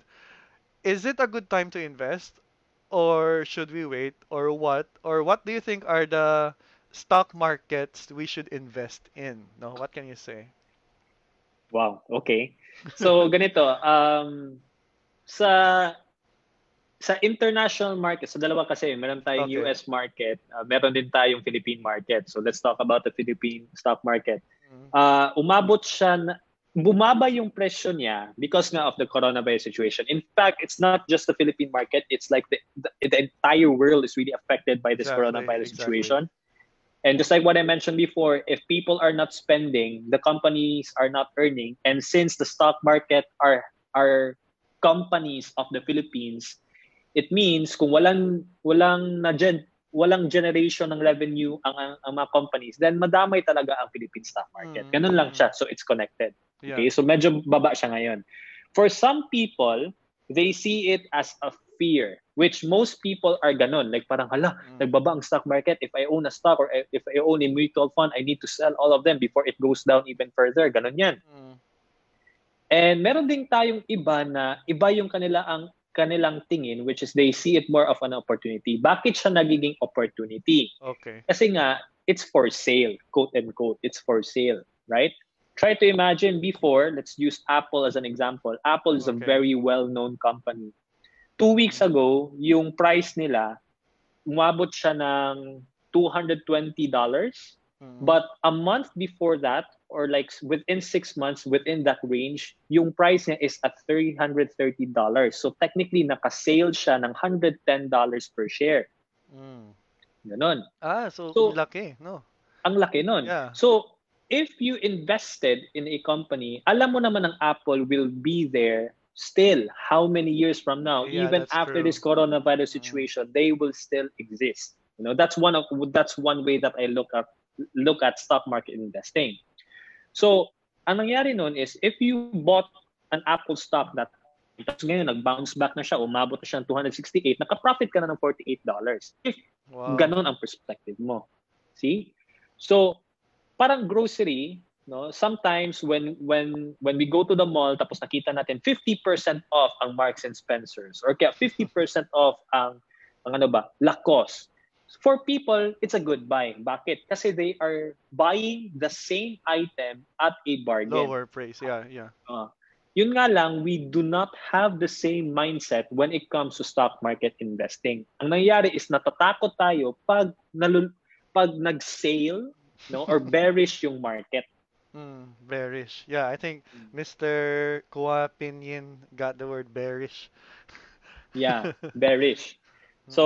Is it a good time to invest, or should we wait, or what? Or what do you think are the stock markets we should invest in? No, what can you say? Wow, okay. So [laughs] ganito, um sa sa international market, sa dalawa kasi, meron tayong Okay. US market, uh, meron din tayong Philippine market. So let's talk about the Philippine stock market. Mm. Uh, umabot siya na, bumaba yung presyo niya because nga of the coronavirus situation. In fact, it's not just the Philippine market, it's like the, the, the entire world is really affected by this Exactly, coronavirus exactly. situation. And just like what I mentioned before, if people are not spending, the companies are not earning. And since the stock market are are companies of the Philippines, it means kung walang walang na gen, walang generation ng revenue ang, ang, ang mga companies, then madamay talaga ang Philippine stock market. Mm, Ganun lang siya. So it's connected. Yeah. Okay? So medyo baba siya ngayon. For some people, they see it as a fear, which most people are ganun. Like parang, hala, Mm. nagbaba ang stock market. If I own a stock or if I own a mutual fund, I need to sell all of them before it goes down even further. Ganun yan. Mm. And meron din tayong iba na iba yung kanila ang kanilang tingin which is they see it more of an opportunity. Bakit siya nagiging opportunity? Okay. Kasi nga it's for sale, quote and quote. It's for sale, right? Try to imagine before, let's use Apple as an example. Apple is a Okay. very well-known company. Two weeks ago, yung price nila, umabot siya ng $220. Mm. But a month before that, or like within six months, within that range, yung price niya is at $330. So technically, naka-sale siya ng $110 per share. Mm. Ganon. Ah, so, So- laki, no? Ang laki nun. Yeah. So, if you invested in a company, alam mo naman ang Apple will be there still how many years from now Yeah, even after true. this coronavirus Mm. situation they will still exist you know that's one of that's one way that i look at look at stock market investing so ang nangyari nun is if you bought an apple stock that tapos ngayon nag-bounce back na siya umabot na siya ng 268 naka-profit ka na ng 48 dollars if Wow. Ganon ang perspective mo. See? So, parang grocery, no? Sometimes when when when we go to the mall tapos nakita natin 50% off ang Marks and Spencers or kaya 50% off ang ang ano ba, Lacoste. For people, it's a good buy. Bakit? Kasi they are buying the same item at a bargain. Lower price. Yeah, yeah. Uh, yun nga lang, we do not have the same mindset when it comes to stock market investing. Ang nangyayari is natatakot tayo pag, nalul- pag nag-sale no, or bearish yung market. Mm, bearish. Yeah, I think. Mr. Kua Pinyin got the word bearish. [laughs] Yeah, bearish. Mm. So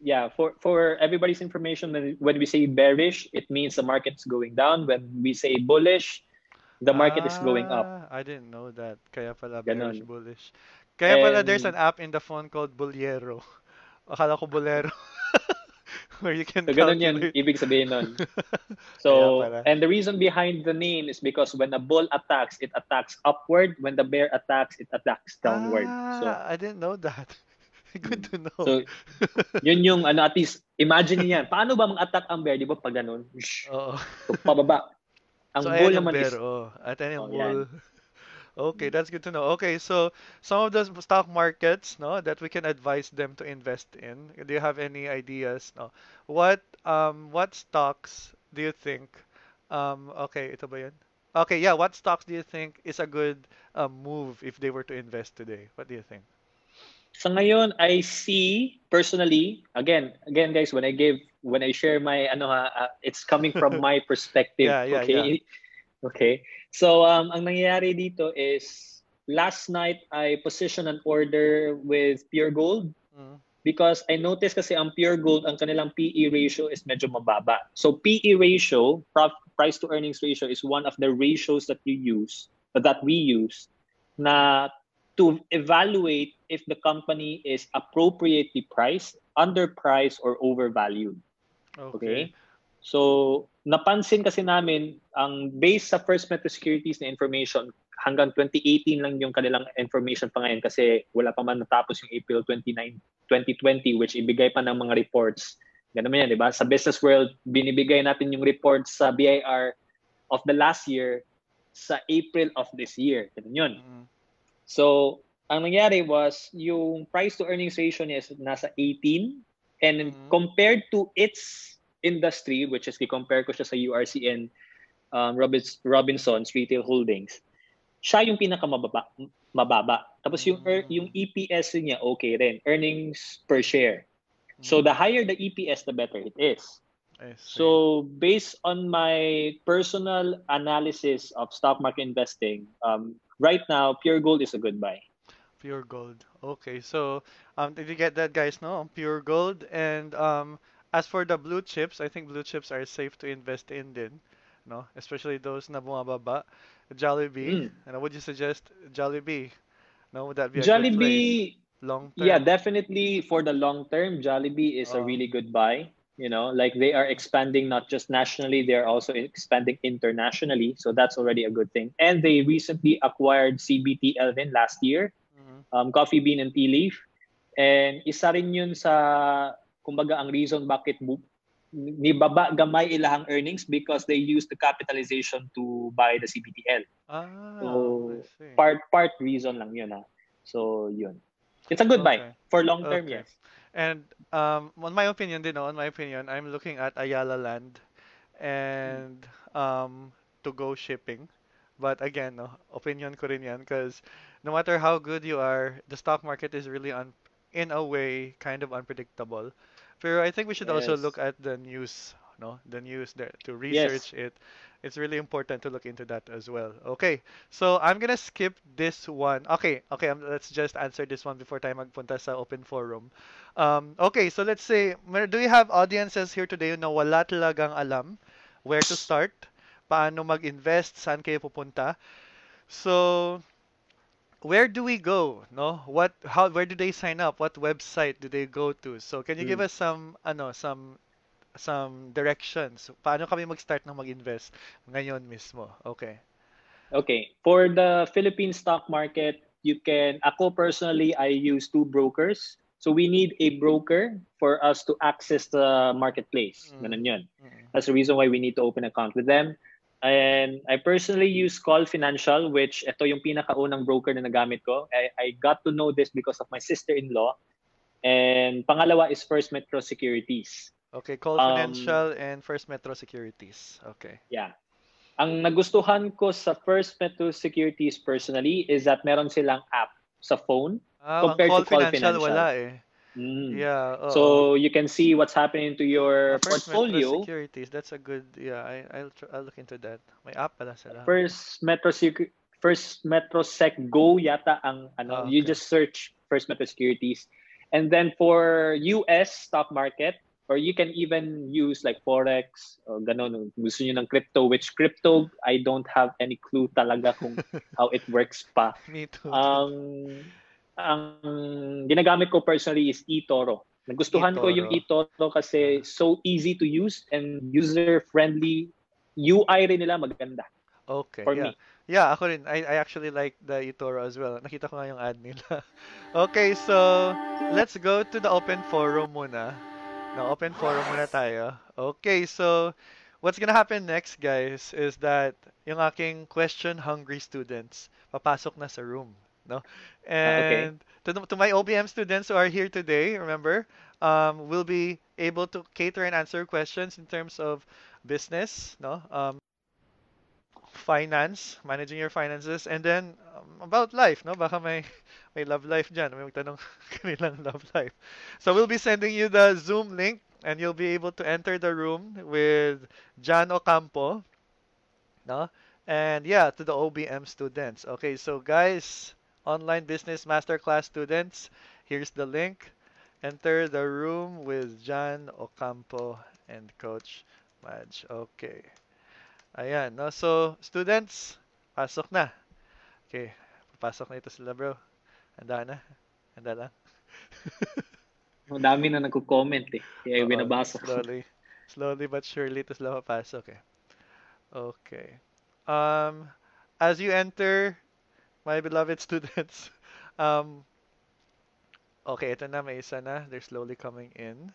yeah, for for everybody's information, when, when we say bearish, it means the market's going down. When we say bullish, the market is going up. Ah, I didn't know that. Kaya pala Ganon. bearish bullish. Kaya pala there's And- an app in the phone called Bolero. [laughs] Akala ko Bolero. Where you can So ganun yan, calculate. ibig sabihin nun. [laughs] So, pala. and the reason behind the name is because when a bull attacks, it attacks upward. When the bear attacks, it attacks downward. So, Ah, I didn't know that. [laughs] Good to know. so yun yung ano, at least, imagine niyo yan. Paano ba mag-attack ang bear? Di ba pag ganun? Oo. so, pababa. [laughs] Ang so, bull naman is, bear. Oh, at ayan yung Oh, yan. Okay, that's good to know. Okay, so some of the stock markets, no, that we can advise them to invest in. Do you have any ideas? No. What um what stocks do you think um okay, ito ba 'yun? Okay, yeah, what stocks do you think is a good um, move if they were to invest today? What do you think? sa ngayon, I see, personally, again, again guys, when I give, when I share my, ano ha, uh, it's coming from [laughs] my perspective. Yeah, yeah, okay? Okay. So, um, ang nangyayari dito is, last night, I positioned an order with Pure Gold Mm. because I noticed kasi ang Pure Gold, ang kanilang PE ratio is medyo mababa. So PE ratio, price to earnings ratio is one of the ratios that you use, that we use na to evaluate if the company is appropriately priced, underpriced or overvalued. Okay? So napansin kasi namin ang based sa First Metro Securities na information, hanggang 2018 lang yung kanilang information pa ngayon kasi wala pa man natapos yung April 29, 2020 which ibigay pa ng mga reports. Ganun man yan, di ba? Sa business world, binibigay natin yung reports sa BIR of the last year sa April of this year. Ganun yun. Mm. So, ang nangyari was yung price to earnings ratio niya is nasa 18 and Mhm. compared to its industry which is i-compare ko siya sa URCN um, Robins, Robinson's Retail Holdings siya yung pinakamababa mababa. Tapos yung Mm. yung EPS niya okay rin, earnings per share. So Mm. the higher the EPS the better it is. So based on my personal analysis of stock market investing, um, right now pure gold is a good buy. Pure gold. Okay, so um, did you get that, guys? No, pure gold. And um, as for the blue chips, I think blue chips are safe to invest in, din, no, especially those na bumababa. Jollibee. Mm. And would you suggest Jollibee? No, would that be a? Jollibee, long term? yeah, definitely for the long term, Jollibee is a Oh. really good buy. You know, like they are expanding not just nationally, they are also expanding internationally. So that's already a good thing. And they recently acquired CBT Elvin last year, Mhm. um, Coffee Bean and Tea Leaf. And isa rin yun sa, kumbaga, ang reason bakit bu- ni baba gamay ilahang earnings because they use the capitalization to buy the CBTL. Ah, So. Part part reason lang yun ha. So yun. It's a good Okay. buy for long term, Okay. yes. And um, on my opinion, din, on my opinion, I'm looking at Ayala Land and um, to go shipping. But again, no, opinion ko rin yan because no matter how good you are, the stock market is really un in a way kind of unpredictable. Pero I think we should also look at the news, no, the news there to Yes. research it. It's really important to look into that as well. Okay, so I'm gonna skip this one. Okay, okay, um, let's just answer this one before tayo magpunta sa open forum. Um, okay, so let's say, do we have audiences here today na wala talagang alam where to start, paano mag-invest, saan kayo pupunta? So, where do we go? No, what, how, where do they sign up? What website do they go to? So, can you give Mm. us some, ano, some, some directions? Paano kami mag-start ng mag-invest ngayon mismo? Okay. Okay. For the Philippine stock market, you can, ako personally, I use two brokers. So we need a broker for us to access the marketplace. Mm. Ganun yun. Mm. That's the reason why we need to open an account with them. And I personally use Call Financial, which ito yung pinakaunang broker na nagamit ko. I, I got to know this because of my sister-in-law. And pangalawa is First Metro Securities. Okay, Call Um, Financial and First Metro Securities. Okay. Yeah. Ang nagustuhan ko sa First Metro Securities personally is that meron silang app sa phone. Ah, Compared to Call Call Financial, Financial. wala eh. Mm. Yeah, oo. So you can see what's happening to your Ah, First Metro portfolio. Securities, that's a good, yeah, I, I'll, tr- I'll look into that. May app pala sila. First Metro Secu- First Metro Sec Go yata ang ano. You okay. just search First Metro Securities, and then for US stock market, or you can even use like forex or ganon. Gusto niyo ng crypto, which crypto I don't have any clue talaga kung [laughs] how it works pa. Me too. Ang ang ginagamit ko personally is eToro. Nagustuhan ko yung eToro kasi so easy to use and user friendly. UI rin nila maganda okay, for yeah. me. Yeah, ako rin. I, I actually like the eToro as well. Nakita ko nga yung ad nila. [laughs] okay, so let's go to the open forum muna. No, open forum muna tayo. Okay, so what's gonna happen next, guys, is that yung aking question-hungry students papasok na sa room, no? Ah, okay. And to, to my OBM students who are here today, remember, um, we'll be able to cater and answer questions in terms of business, no? Um, finance, managing your finances, and then um, about life, no? Baka may [laughs] may love life dyan. May magtanong [laughs] kanilang love life. So we'll be sending you the Zoom link and you'll be able to enter the room with John Ocampo, no? And yeah, to the OBM students. Okay, so guys, online business masterclass students, here's the link. Enter the room with John Ocampo and Coach Madge. Okay. Ayan, no? So, students, pasok na. Okay, papasok na ito sila, bro. Handa na? Handa lang? [laughs] Ang dami na nagko-comment eh. Kaya Oo, binabasa ko. Slowly. Slowly but surely, ito sila papasok eh. Okay. Um, as you enter my beloved students. [laughs] Um, okay, ito na, may isa na. They're slowly coming in.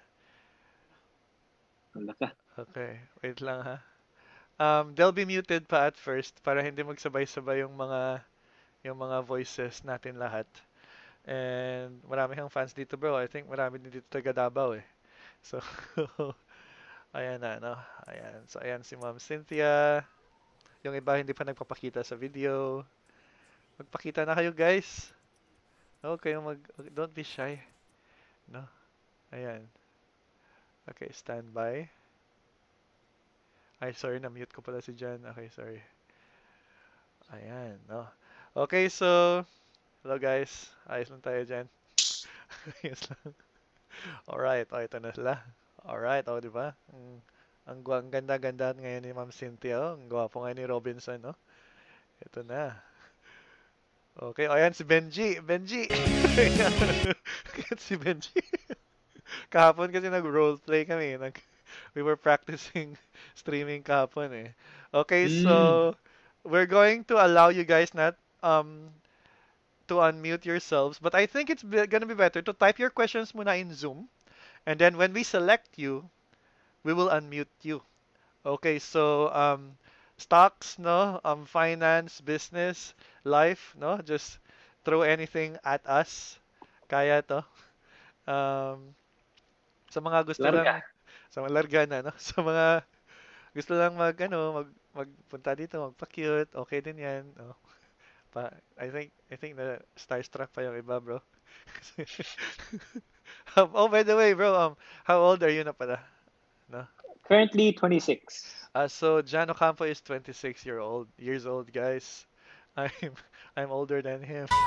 Okay, wait lang ha. Um, they'll be muted pa at first para hindi magsabay-sabay yung mga yung mga voices natin lahat. And marami kang fans dito, bro. I think marami din dito taga Davao eh. So, [laughs] ayan na, no? Ayan. So, ayan si Ma'am Cynthia. Yung iba hindi pa nagpapakita sa video. Magpakita na kayo, guys. Okay, mag don't be shy. No? Ayan. Okay, stand by. Ay, sorry, na-mute ko pala si Jan. Okay, sorry. Ayan, no. Okay, so, hello guys. Ayos lang tayo dyan. [laughs] Ayos lang. Alright, oh, ito na sila. Alright, oh, di ba? Mm, ang, ang ganda-ganda ngayon ni Ma'am Cynthia. Oh. Ang gwapo ngayon ni Robinson, no? Ito na. Okay, oh, ayan si Benji. Benji! [laughs] Ayan si Benji. [laughs] Kahapon kasi nag-roleplay kami. Nag, we were practicing [laughs] streaming kahapon eh. Okay, so we're going to allow you guys not um to unmute yourselves, but I think it's be- gonna be better to type your questions muna in Zoom, and then when we select you, we will unmute you. Okay, so um stocks, no, um finance, business, life, no, just throw anything at us. Kaya to. Um, sa mga gusto Larga. lang sa mga larga na, no? [laughs] Sa mga gusto lang mag ano, mag magpunta dito, magpa-cute, okay din 'yan, no? Pa, I think I think na starstruck pa yung iba, bro. [laughs] Um, oh, by the way, bro, um, how old are you na pala? Currently 26. Uh, so Jan Ocampo is 26 year old years old, guys. [laughs] I'm I'm older than him. [laughs]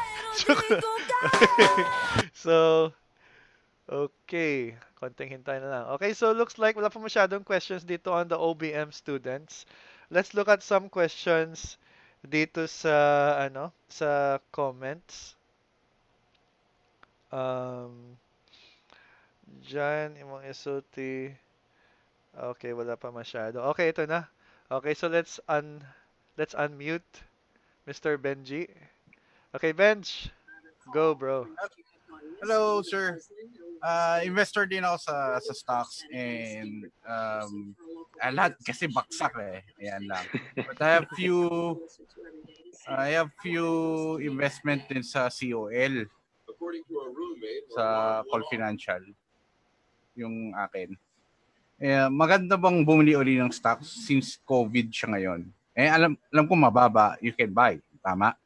[laughs] So okay, konting hintay na lang. Okay, so looks like wala pa masyadong questions dito on the OBM students. Let's look at some questions dito sa ano, sa comments. Um Jan, imong isulti. Okay, wala pa masyado. Okay, ito na. Okay, so let's un let's unmute Mr. Benji. Okay, Benj. Go, bro. Hello, sir. Uh, investor din ako sa sa stocks and um, ah, lahat kasi baksak eh. Ayan lang. But I have few I have few investment din sa COL sa Call Financial yung akin. Eh, maganda bang bumili uli ng stocks since COVID siya ngayon? Eh, alam, alam ko mababa, you can buy. Tama?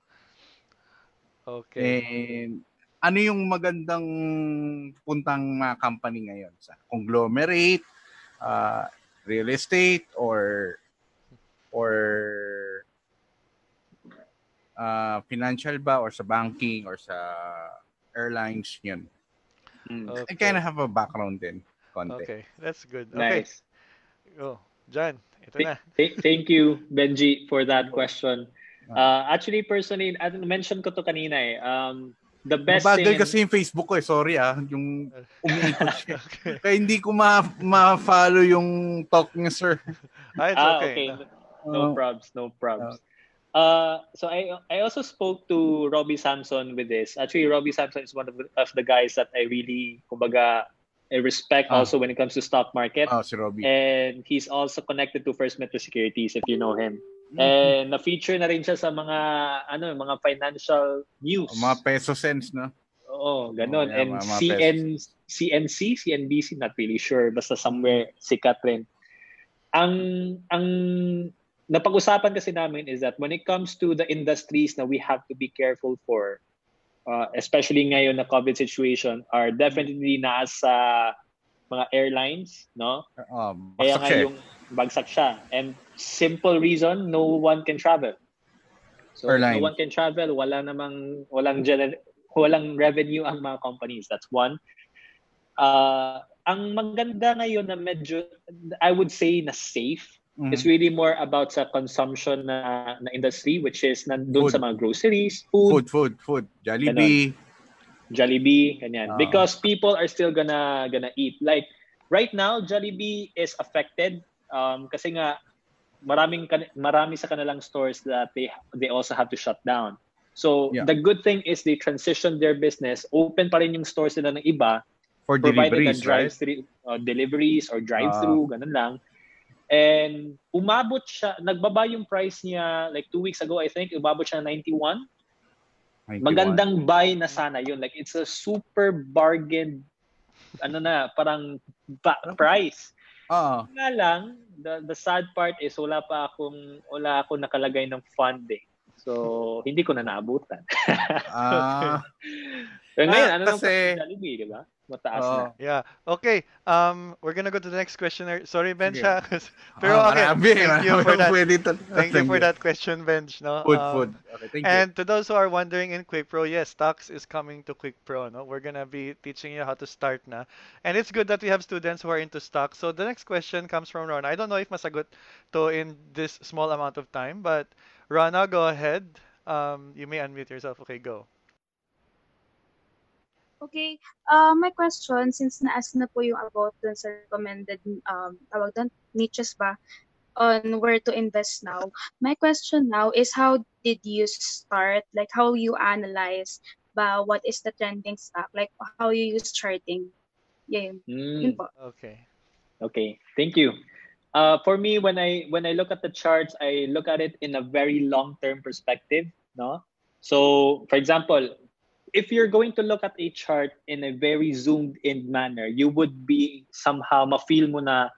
Okay. And ano yung magandang puntang mga company ngayon? Sa conglomerate, uh, real estate, or or uh, financial ba, or sa banking, or sa airlines yun. Mm. I Okay. kind of have a background din. Konti. Okay, that's good. Okay. Nice. Go. Jan, ito na. [laughs] th- thank you, Benji, for that question. Uh, actually, personally, I mention ko to kanina eh. Um, the best Mabagal thing... kasi yung Facebook ko eh. Sorry ah. Yung [laughs] umiikot siya. okay. Kaya hindi ko ma- ma-follow yung talk niya, sir. [laughs] Ah, it's ah, okay. okay. No. Uh, probs, no probs. Uh, so I I also spoke to Robbie Samson with this. Actually, Robbie Samson is one of the, of the guys that I really, kumbaga, respect Ah. also when it comes to stock market. oh, si Robbie. And he's also connected to First Metro Securities, if you know him. Mm-hmm. And na-feature na rin siya sa mga ano, mga financial news. Mga peso sense, no? Oo, ganun. Oh, yeah, and mga- mga CN, CNC, CNBC, not really sure. Basta somewhere sikat rin. Ang, ang napag-usapan kasi namin is that when it comes to the industries na we have to be careful for, uh, especially ngayon na COVID situation, are definitely nasa mga airlines, no? Oh, Kaya baksak nga eh. yung bagsak siya. And simple reason, no one can travel. So Airline. no one can travel, wala namang walang gener- walang revenue ang mga companies. That's one. Uh, ang maganda ngayon na medyo I would say na safe Mhm. is really more about sa consumption na, na industry which is nandun Food. sa mga groceries, food, Food, food, food. Jollibee. Jollibee, ganyan. Ah. Because people are still gonna gonna eat. Like right now, Jollibee is affected um, kasi nga maraming marami sa kanilang stores that they they also have to shut down. So Yeah. the good thing is they transitioned their business. Open pa rin yung stores nila ng iba, For deliveries, right? uh, deliveries or drive-through, ganun lang. And umabot siya, nagbaba yung price niya like two weeks ago, I think, umabot siya ng 91. 91. Magandang buy na sana yun. Like, it's a super bargain, ano na, parang ba- price. Oo. Nga lang, the, the sad part is wala pa akong, wala akong nakalagay ng funding. So, hindi ko na naabutan. Ah, Pero [laughs] ngayon, Ah, ano nang kasi- Jollibee, di ba? Mataas Oo. na. Yeah. Okay. Um, we're gonna go to the next questioner. Sorry, Bench. Sige. [laughs] Pero Ah, okay. marami, Thank you for that. pwede to- Thank you for that question, Bench. No. Food, Um, food. Okay, thank you. And to those who are wondering in Quick Pro, yes, Stocks is coming to Quick Pro. No, we're gonna be teaching you how to start na, and it's good that we have students who are into stocks. So the next question comes from Ron. I don't know if masagot to in this small amount of time, but Rana, go ahead. Um, you may unmute yourself. Okay, go. Okay, uh, my question, since na-ask na po yung about dun sa recommended, um, tawag doon, niches ba, on where to invest now. My question now is how did you start, like how you analyze ba what is the trending stock, like how you use charting. Yeah, yun, yun Mm, po. Okay. okay, thank you. Uh, for me, when I when I look at the charts, I look at it in a very long-term perspective. No, so for example, if you're going to look at a chart in a very zoomed-in manner, you would be somehow ma-feel mo na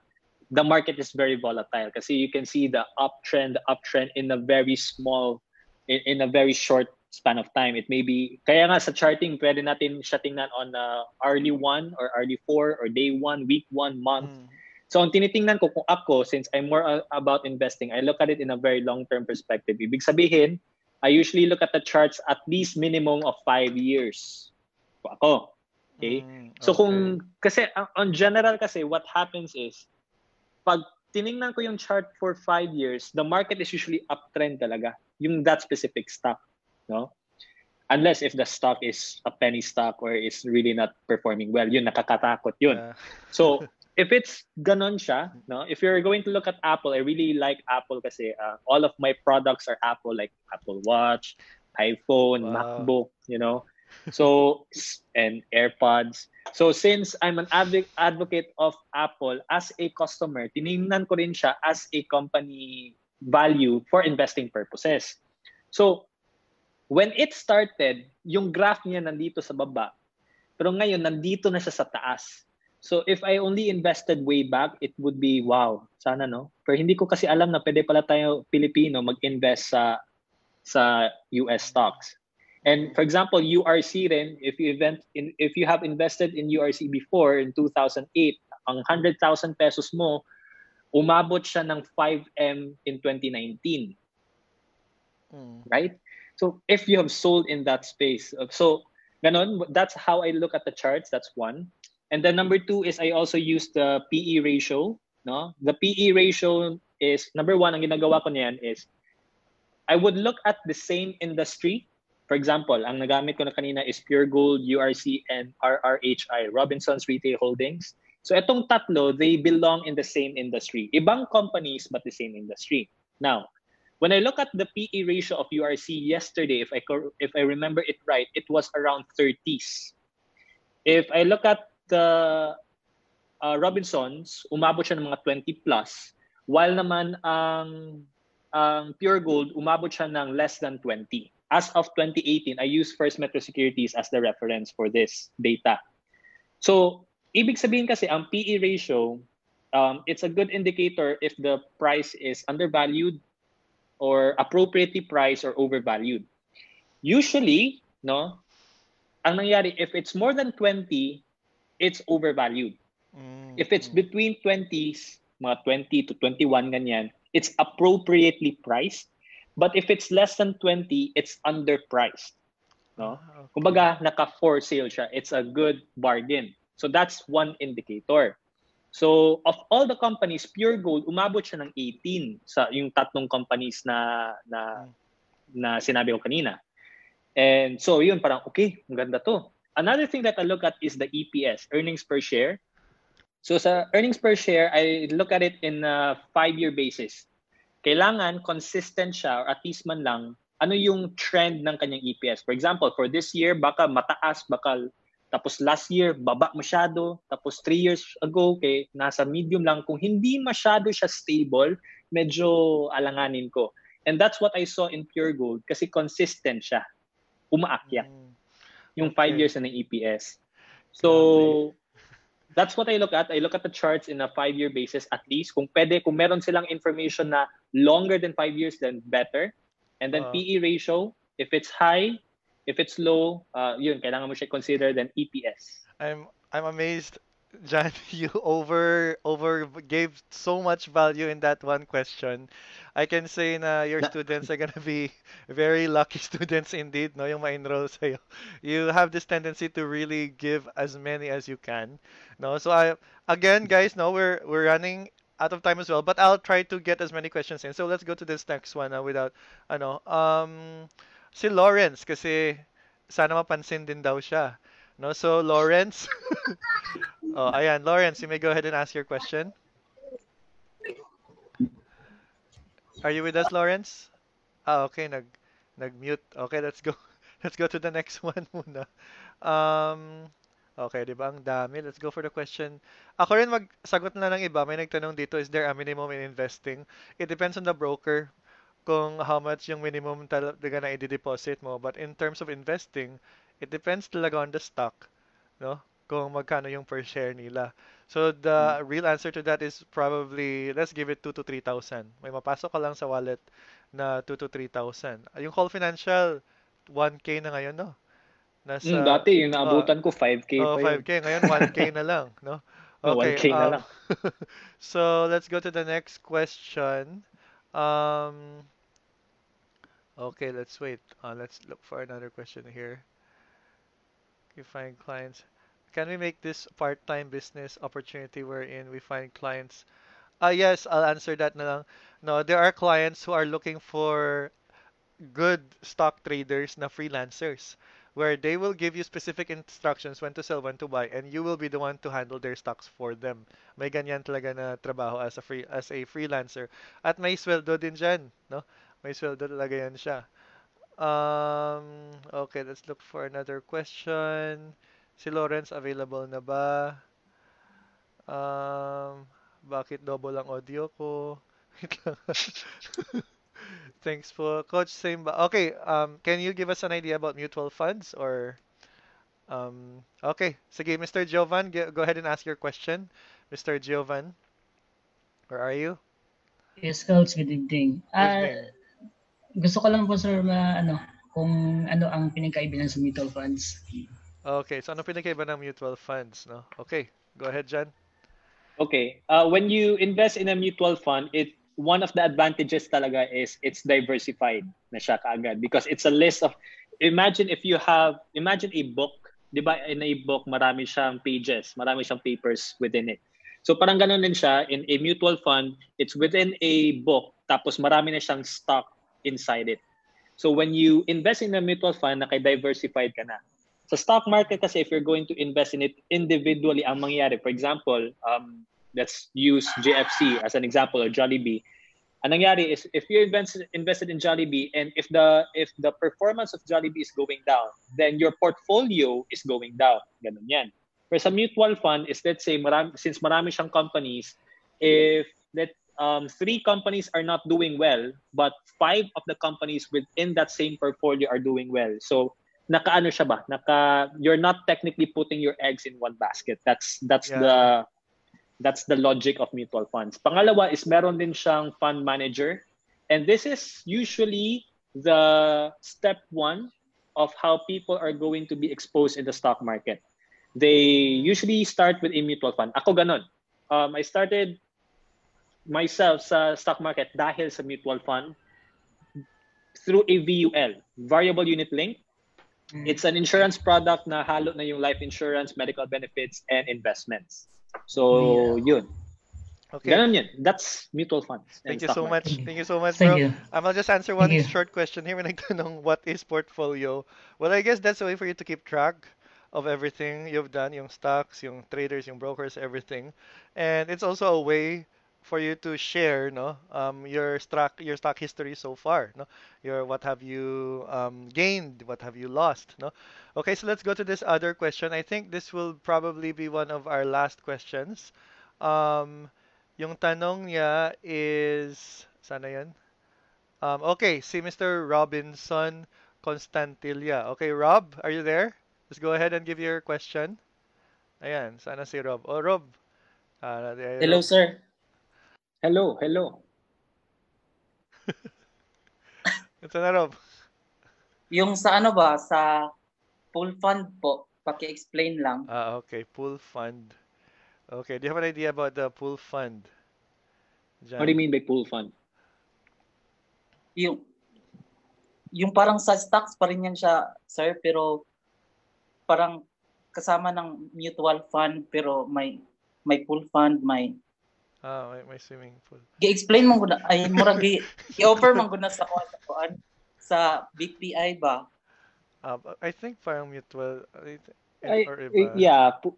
the market is very volatile because you can see the uptrend, the uptrend in a very small, in, in a very short span of time. It may be, kaya nga sa charting, pwede natin siya tingnan on uh, hourly one or hourly four or day one, week one, month. Mm. So ang tinitingnan ko kung ako, since I'm more uh, about investing, I look at it in a very long-term perspective. Ibig sabihin, I usually look at the charts at least minimum of five years. Ako. Okay? Mm, So okay. kung, kasi uh, on general kasi, what happens is, pag tiningnan ko yung chart for five years, the market is usually uptrend talaga. Yung that specific stock. No? Unless if the stock is a penny stock or is really not performing well. Yun, nakakatakot yun. Yeah. So, [laughs] if it's ganon siya, no? If you're going to look at Apple, I really like Apple kasi uh, all of my products are Apple like Apple Watch, iPhone, Wow. MacBook, you know. So, [laughs] and AirPods. So, since I'm an adv- advocate of Apple as a customer, tiningnan ko rin siya as a company value for investing purposes. So, when it started, yung graph niya nandito sa baba. Pero ngayon, nandito na siya sa taas. So if I only invested way back, it would be wow. Sana no. Pero hindi ko kasi alam na pwede pala tayo Pilipino mag-invest sa sa US stocks. And for example, URC rin, if you event in if you have invested in URC before in 2008, ang 100,000 pesos mo umabot siya ng 5M in 2019 Mm. right? So if you have sold in that space, so ganon, that's how I look at the charts. That's one. And then number two is I also use the PE ratio. No, the PE ratio is number one. Ang ginagawa ko niyan is I would look at the same industry. For example, ang nagamit ko na kanina is Pure Gold, URC, and RRHI, Robinson's Retail Holdings. So itong tatlo, they belong in the same industry. Ibang companies, but the same industry. Now, when I look at the PE ratio of URC yesterday, if I if I remember it right, it was around 30s. If I look at the uh, Robinsons, umabot siya ng mga 20 plus, while naman ang ang Pure Gold umabot siya ng less than 20. As of 2018, I use First Metro Securities as the reference for this data. So, ibig sabihin kasi ang PE ratio, um, it's a good indicator if the price is undervalued or appropriately priced or overvalued. Usually, no, ang nangyari, if it's more than 20, it's overvalued. Mm, If it's between 20s, mga 20 to 21 ganyan, it's appropriately priced. But if it's less than 20, it's underpriced. No? Ah, okay. Kumbaga, naka for sale siya. It's a good bargain. So that's one indicator. So of all the companies, Pure Gold umabot siya ng 18 sa yung tatlong companies na na na sinabi ko kanina. And so yun parang okay, ang ganda to. Another thing that I look at is the EPS, earnings per share. So sa earnings per share, I look at it in a five-year basis. Kailangan consistent siya or at least man lang ano yung trend ng kanyang EPS. For example, for this year, baka mataas, baka tapos last year, baba masyado. Tapos three years ago, okay, nasa medium lang. Kung hindi masyado siya stable, medyo alanganin ko. And that's what I saw in Pure Gold kasi consistent siya. Umaakyat. Mm. Yung Okay. 5 years na ng EPS. So, that's what I look at. I look at the charts in a 5-year basis at least. Kung pwede, kung meron silang information na longer than 5 years, then better. And then Ah. PE ratio, if it's high, if it's low, uh, yun, kailangan mo siya consider then EPS. I'm I'm amazed, John. [laughs] You over over gave so much value in that one question. I can say na your students are gonna be [laughs] very lucky [laughs] students indeed, no? Yung ma-enroll sa'yo. You have this tendency to really give as many as you can, no? So I again, guys, no, we're we're running out of time as well, but I'll try to get as many questions in. So let's go to this next one uh, without ano um si Lawrence kasi sana mapansin din daw siya. No, so Lawrence. [laughs] oh, ayan, Lawrence, you may go ahead and ask your question. Are you with us, Lawrence? Ah, okay, nag nag-mute. Okay, let's go. [laughs] Let's go to the next [laughs] one muna. Um, okay, di ba? Ang dami. Let's go for the question. Ako rin magsagot na ng iba. May nagtanong dito, is there a minimum in investing? It depends on the broker kung how much yung minimum talaga na i-deposit mo. But in terms of investing, it depends talaga on the stock, no? Kung magkano yung per share nila. So the real answer to that is probably let's give it 2 to 3,000. May mapasok ka lang sa wallet na 2 to 3,000. Yung Call Financial 1k na ngayon, no? Nasa Mm, dati, yung naabutan ko, 5K oh, pa yun. 5k ngayon 1k na lang, no? [laughs] Oh, Okay, 1K na um, lang. [laughs] so let's go to the next question. Um, okay, let's wait. Uh, let's look for another question here. You find clients. Can we make this part-time business opportunity wherein we find clients? Ah, yes, I'll answer that na lang. No, there are clients who are looking for good stock traders na freelancers where they will give you specific instructions when to sell, when to buy, and you will be the one to handle their stocks for them. May ganyan talaga na trabaho as a free as a freelancer. At may sweldo din diyan, no? May sweldo talaga yan siya. Um, okay, let's look for another question. Si Lawrence available na ba? Um, bakit double ang audio ko? [laughs] Wait lang. [laughs] Thanks po. Coach, same ba? Okay, um, can you give us an idea about mutual funds or um, okay, sige, Mr. Jovan, go ahead and ask your question. Mr. Jovan, where are you? Yes, Coach. Good evening. Ah, Evening. Gusto ko lang po, sir, ma, ano, kung ano ang pinagkaibigan sa mutual funds. Okay, so ano pinagkaiba ng mutual funds, no? Okay, go ahead, John. Okay. Uh, when you invest in a mutual fund, it one of the advantages talaga is it's diversified na siya kaagad because it's a list of imagine if you have imagine a book, 'di ba? In a book, marami siyang pages, marami siyang papers within it. So parang ganun din siya in a mutual fund, it's within a book tapos marami na siyang stock inside it. So when you invest in a mutual fund, naka-diversified ka na. Sa stock market kasi, if you're going to invest in it individually, ang mangyayari, for example, um, let's use JFC as an example or Jollibee. Ang nangyari is if you invest, invested in Jollibee and if the if the performance of Jollibee is going down, then your portfolio is going down. Ganun yan. Whereas a mutual fund is let's say marami, since marami siyang companies, if let um, three companies are not doing well, but five of the companies within that same portfolio are doing well. So nakaano siya ba? Naka you're not technically putting your eggs in one basket. That's that's Yeah. the that's the logic of mutual funds. Pangalawa is meron din siyang fund manager. And this is usually the step one of how people are going to be exposed in the stock market. They usually start with a mutual fund. Ako ganon. Um, I started myself sa stock market dahil sa mutual fund through a VUL, variable unit link. It's an insurance product na halo na yung life insurance, medical benefits, and investments. So, yun. Okay. Ganun yun. That's mutual funds. Thank you so market. much. Thank you so much, Thank bro. you. Um, I'll just answer one Thank you. short question here. When nagtanong, what is portfolio? Well, I guess that's a way for you to keep track of everything you've done, yung stocks, yung traders, yung brokers, everything. And it's also a way for you to share, no, um, your stock your stock history so far, no, your what have you um, gained, what have you lost, no. Okay, so let's go to this other question. I think this will probably be one of our last questions. Um, yung tanong niya is, sana yan? Um, okay, si Mr. Robinson Constantilla. Okay, Rob, are you there? let's go ahead and give your question. Ayan, sana si Rob. Oh, Rob. Uh, Hello, sir. Hello, hello. [laughs] Ito na, Rob. Yung sa ano ba, sa pool fund po, paki-explain lang. Ah, okay. Pool fund. Okay, do you have an idea about the pool fund? Jan? What do you mean by pool fund? Yung, yung parang sa stocks pa rin yan siya, sir, pero parang kasama ng mutual fund, pero may may pool fund, may Ah, may, may swimming pool. gi-explain mo guna ay murag gi- i-offer [laughs] man guna sa kuan sa kuan sa BPI ba Uh, I think parang mutual. Ay, or eh, iba. yeah. pu-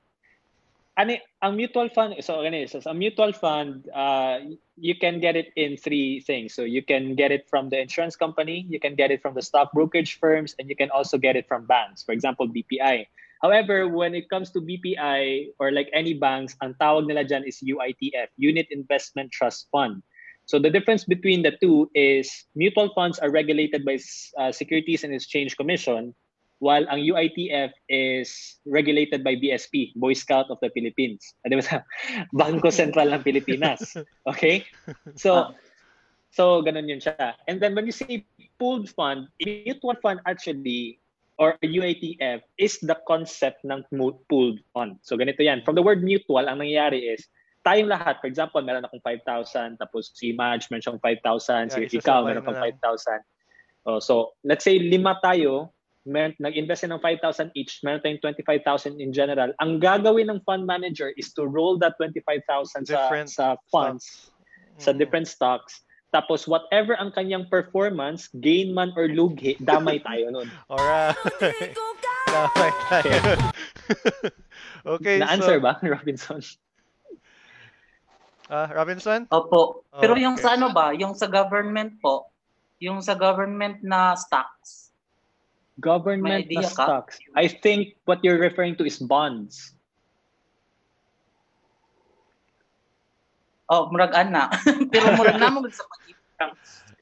Ano, ang mutual fund, so ganito, so a mutual fund, uh, you can get it in three things. So you can get it from the insurance company, you can get it from the stock brokerage firms, and you can also get it from banks. For example, BPI. However, when it comes to BPI or like any banks, ang tawag nila dyan is UITF, Unit Investment Trust Fund. So the difference between the two is mutual funds are regulated by uh, Securities and Exchange Commission, while ang UITF is regulated by BSP, Boy Scout of the Philippines. Ano ba? [laughs] Bangko Sentral ng Pilipinas. Okay? So, so ganun yun siya. And then when you say pooled fund, mutual fund actually or UITF is the concept ng pooled fund. So ganito yan. From the word mutual, ang nangyayari is tayong lahat, for example, meron akong 5,000, tapos si Madge meron siyang 5,000, Yeah, si ikaw meron kang na lang. 5,000. Oh, so, let's say lima tayo, meron, nag-invest ng 5,000 each, meron tayong 25,000 in general. Ang gagawin ng fund manager is to roll that 25,000 sa, sa funds, sa Mm. different stocks. Tapos whatever ang kanyang performance, gain man or lughi, damay [laughs] tayo nun. Alright. [laughs] Damay tayo. okay, [laughs] Na-answer so, ba, Robinson? ah, Robinson? opo pero Oh, yung okay. sa ano ba yung sa government po yung sa government na stocks Government na stocks. I think what you're referring to is bonds. Oh murag ana [laughs] pero murag [laughs] namo sa pag-ibig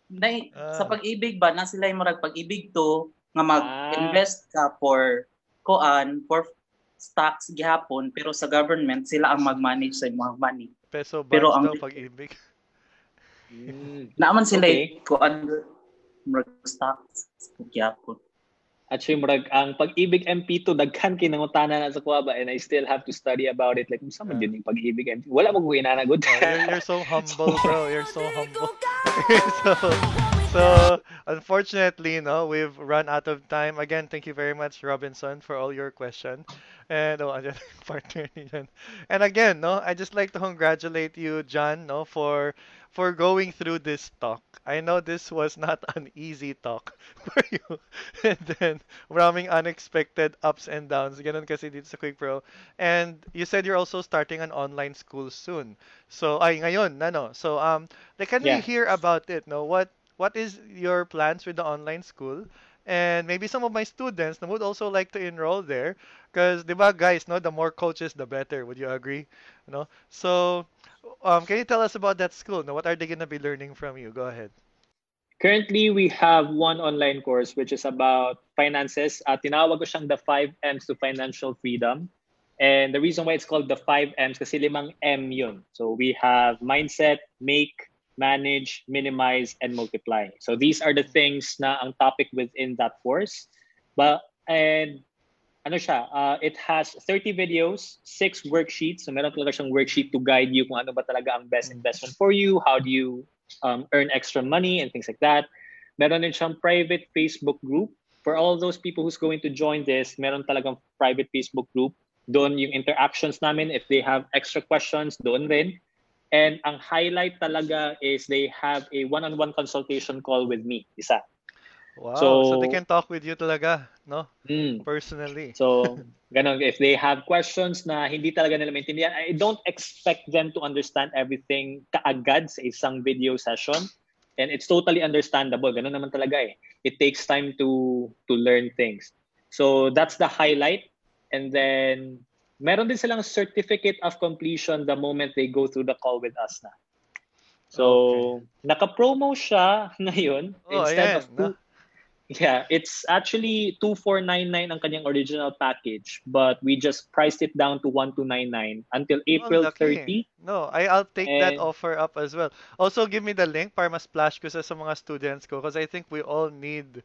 na, Ah. sa pag-ibig ba na sila yung murag pag-ibig to nga mag-invest ka for kuan for stocks gihapon pero sa government sila ang mag-manage sa imong money Peso bonds Pero ang- daw pag-ibig. naaman sila Okay. kuan murag stocks gihapon At siya murag, ang pag-ibig MP2, daghan kinangutana na sa kuha ba and I still have to study about it. Like, saan man yun yung pag-ibig MP2? Wala mo kung inanagod. Oh, you're, you're so [laughs] humble, bro. You're so humble. [laughs] so, so unfortunately, no, we've run out of time. Again, thank you very much, Robinson, for all your question. And oh, [laughs] andyan yung partner ni And again, no, I just like to congratulate you, John, no, for for going through this talk. I know this was not an easy talk [laughs] for you. And then, maraming unexpected ups and downs. Ganun kasi dito sa Quick Pro. And you said you're also starting an online school soon. So, ay, ngayon, ano. So, um, like, can we hear about it, no? What What is your plans with the online school? And maybe some of my students would also like to enroll there. Because, di ba, guys, no, the more coaches, the better. Would you agree? No? So, um, can you tell us about that school? No, what are they gonna be learning from you? Go ahead. Currently, we have one online course which is about finances. Uh, tinawag ko siyang the 5 M's to financial freedom. And the reason why it's called the 5 M's kasi limang M yun. So we have mindset, make, manage, minimize, and multiply. So these are the things na ang topic within that course. But and ano siya, uh, it has 30 videos, 6 worksheets. So meron talaga siyang worksheet to guide you kung ano ba talaga ang best investment for you, how do you um, earn extra money and things like that. Meron din siyang private Facebook group. For all those people who's going to join this, meron talagang private Facebook group. Doon yung interactions namin, if they have extra questions, doon rin. And ang highlight talaga is they have a one-on-one consultation call with me, isa. Wow, So, so they can talk with you talaga, no? mm, Personally. So, ganun, if they have questions na hindi talaga nila maintindihan, I don't expect them to understand everything kaagad sa isang video session. And it's totally understandable. Ganun naman talaga eh. It takes time to to learn things. So, that's the highlight. And then, meron din silang certificate of completion the moment they go through the call with us na. So, naka-promo siya [laughs] ngayon Oh, instead ayan, of two, Yeah, it's actually 2499 ang kanyang original package, but we just priced it down to 1299 until Oh, April laki. 30. No, I, I'll take that And- offer up as well. Also, give me the link para ma-splash ko sa, sa mga students ko because I think we all need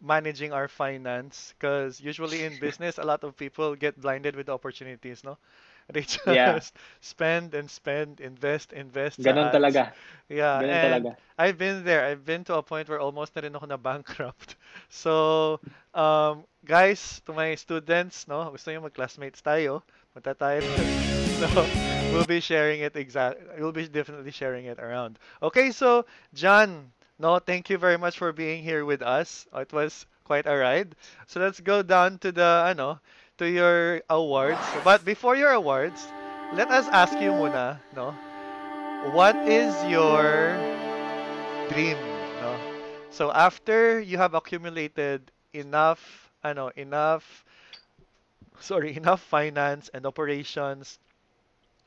managing our finance because usually in [laughs] business, a lot of people get blinded with opportunities, no? [laughs] They just Yeah. spend and spend, invest, invest ads. talaga. Yeah, Ganon and talaga. I've been there. I've been to a point where almost na rin ako na bankrupt. [laughs] So, um, guys, to my students, no, gusto niyo mag-classmates tayo, punta tayo. so, we'll be sharing it exact. We'll be definitely sharing it around. Okay, so John, no, thank you very much for being here with us. It was quite a ride. So let's go down to the ano, to your awards. But before your awards, let us ask you muna, no? What is your dream, no? So after you have accumulated enough, ano, enough, sorry, enough finance and operations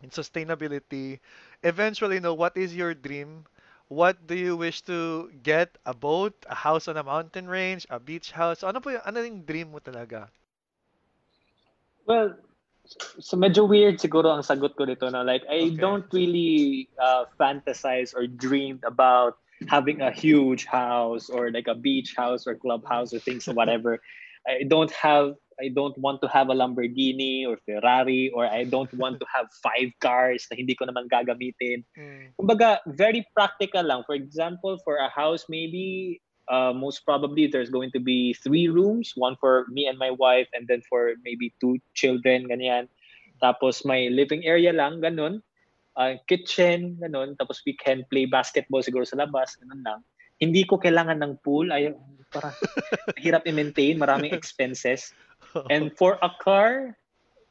and sustainability, eventually, no, what is your dream? What do you wish to get? A boat, a house on a mountain range, a beach house? Ano po yung, ano yung dream mo talaga? Well, so medyo weird siguro ang sagot ko dito na like I Okay. don't really uh, fantasize or dream about having a huge house or like a beach house or clubhouse or things or whatever. [laughs] I don't have I don't want to have a Lamborghini or Ferrari or I don't want to have [laughs] five cars na hindi ko naman gagamitin. Mm. Kumbaga, very practical lang. For example, for a house, maybe uh, most probably there's going to be three rooms, one for me and my wife, and then for maybe two children, ganyan. Tapos may living area lang, ganun. Uh, kitchen, ganun. Tapos we can play basketball siguro sa labas, ganun lang. Hindi ko kailangan ng pool. Ay, parang [laughs] hirap i-maintain, maraming expenses. [laughs] And for a car,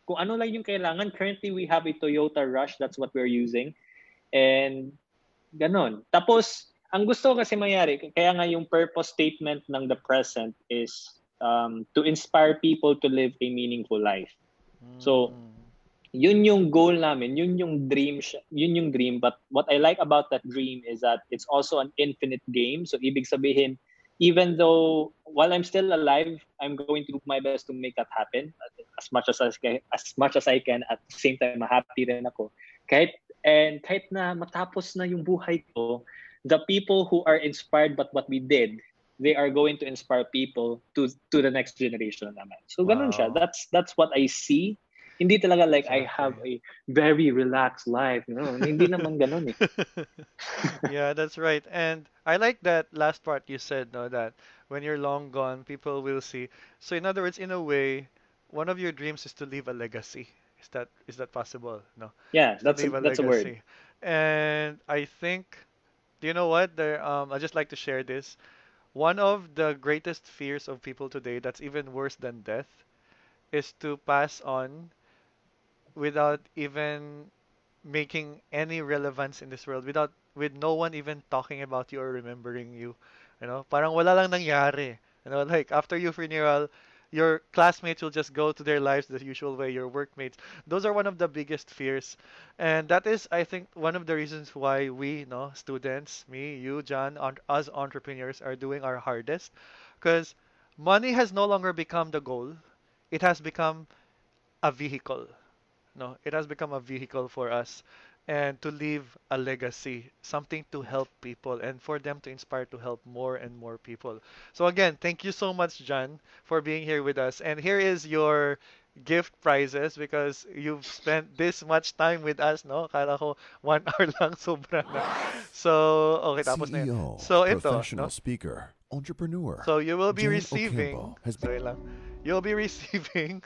kung ano lang yung kailangan, currently we have a Toyota Rush, that's what we're using. And ganon. Tapos, ang gusto kasi mayari, kaya nga yung purpose statement ng the present is um, to inspire people to live a meaningful life. So, Mm. yun yung goal namin, yun yung dream, yun yung dream. But what I like about that dream is that it's also an infinite game. So, ibig sabihin, even though while I'm still alive, I'm going to do my best to make that happen as much as I can, as much as I can. At the same time, happy rin ako. Kahit and kahit na matapos na yung buhay ko, the people who are inspired by what we did, they are going to inspire people to to the next generation naman. So ganun siya. Wow. That's that's what I see. Hindi talaga like I have a very relaxed life. No, hindi naman ganun eh. [laughs] yeah, that's right. And I like that last part you said, no, that when you're long gone, people will see. So in other words, in a way, one of your dreams is to leave a legacy. Is that is that possible? No. Yeah, that's a, a that's a word. And I think, do you know what? There, um, I just like to share this. One of the greatest fears of people today, that's even worse than death, is to pass on without even making any relevance in this world without with no one even talking about you or remembering you you know? Parang wala lang nangyari you know? Like after your funeral your classmates will just go to their lives the usual way your workmates. Those are one of the biggest fears. And that is i think one of the reasons why we you know students me you john on, us entrepreneurs are doing our hardest. Because money has no longer become the goal. It has become a vehicle no, it has become a vehicle for us and to leave a legacy, something to help people and for them to inspire to help more and more people. So again, thank you so much, John, for being here with us. And here is your gift prizes because you've spent this much time with us, no? Kala ko one [laughs] hour lang, sobra na. So, okay, tapos na yun. So ito, professional no? speaker, entrepreneur. So you will be Jan receiving, has sorry lang, you'll be [laughs] receiving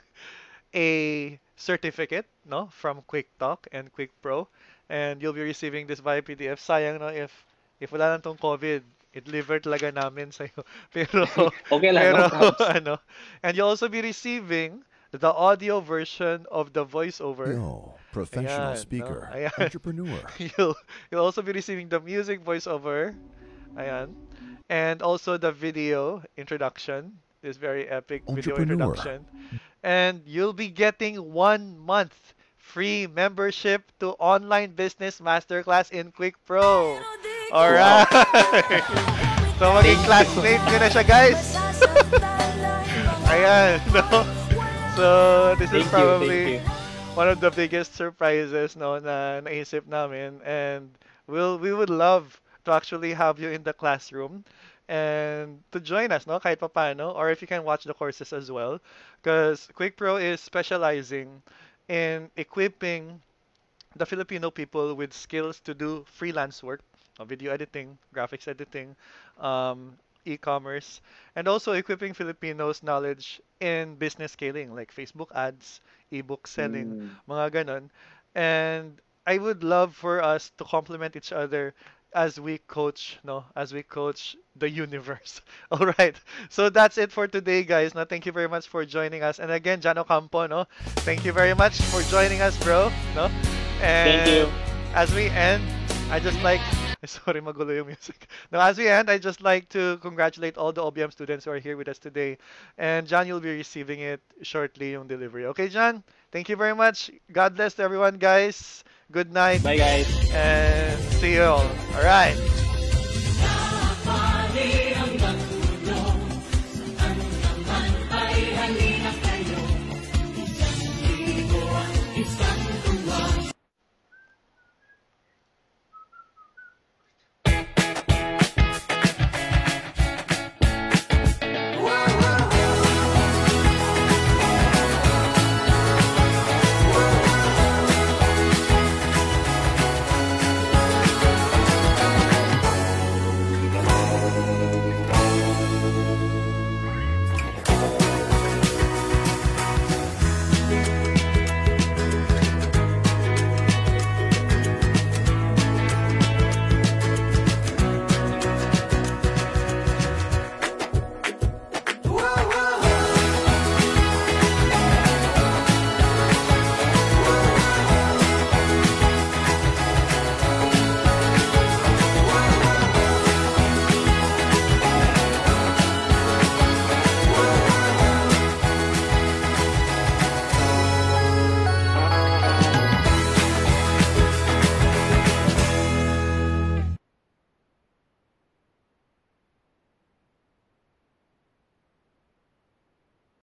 a certificate, no, from Quick Talk and Quick Pro, and you'll be receiving this via PDF. Sayang, no, if if wala lang tong COVID, i-deliver talaga namin sa'yo. [laughs] Pero, [laughs] Okay lang, pero, no props. [laughs] ano, and you'll also be receiving the audio version of the voiceover. No, professional Ayan, no? speaker, Ayan. entrepreneur. you'll, you'll also be receiving the music voiceover. Ayan. And also the video introduction. This very epic video Entrepreneur. introduction. And you'll be getting one month free membership to Online Business Masterclass in Quick Pro. Alright! [laughs] so maging classmate ko na siya, guys! [laughs] Ayan, no? So, this is Thank you, probably thank you. one of the biggest surprises no na naisip namin and we'll we would love to actually have you in the classroom and to join us no kahit papaano or if you can watch the courses as well because Quick Pro is specializing in equipping the Filipino people with skills to do freelance work, video editing, graphics editing, um, e-commerce, and also equipping Filipinos knowledge in business scaling like Facebook ads, ebook selling, Mm. mga ganon. And I would love for us to complement each other as we coach, no, as we coach the universe. [laughs] All right. So that's it for today, guys. No, thank you very much for joining us. And again, Jano Campo, no, thank you very much for joining us, bro. No, and Thank you. as we end, I just like [laughs] sorry, magulo yung music. Now as we end, I just like to congratulate all the OBM students who are here with us today. And John, you'll be receiving it shortly yung delivery. Okay, John? Thank you very much. God bless everyone, guys. Good night. Bye, guys. And see you all. All right.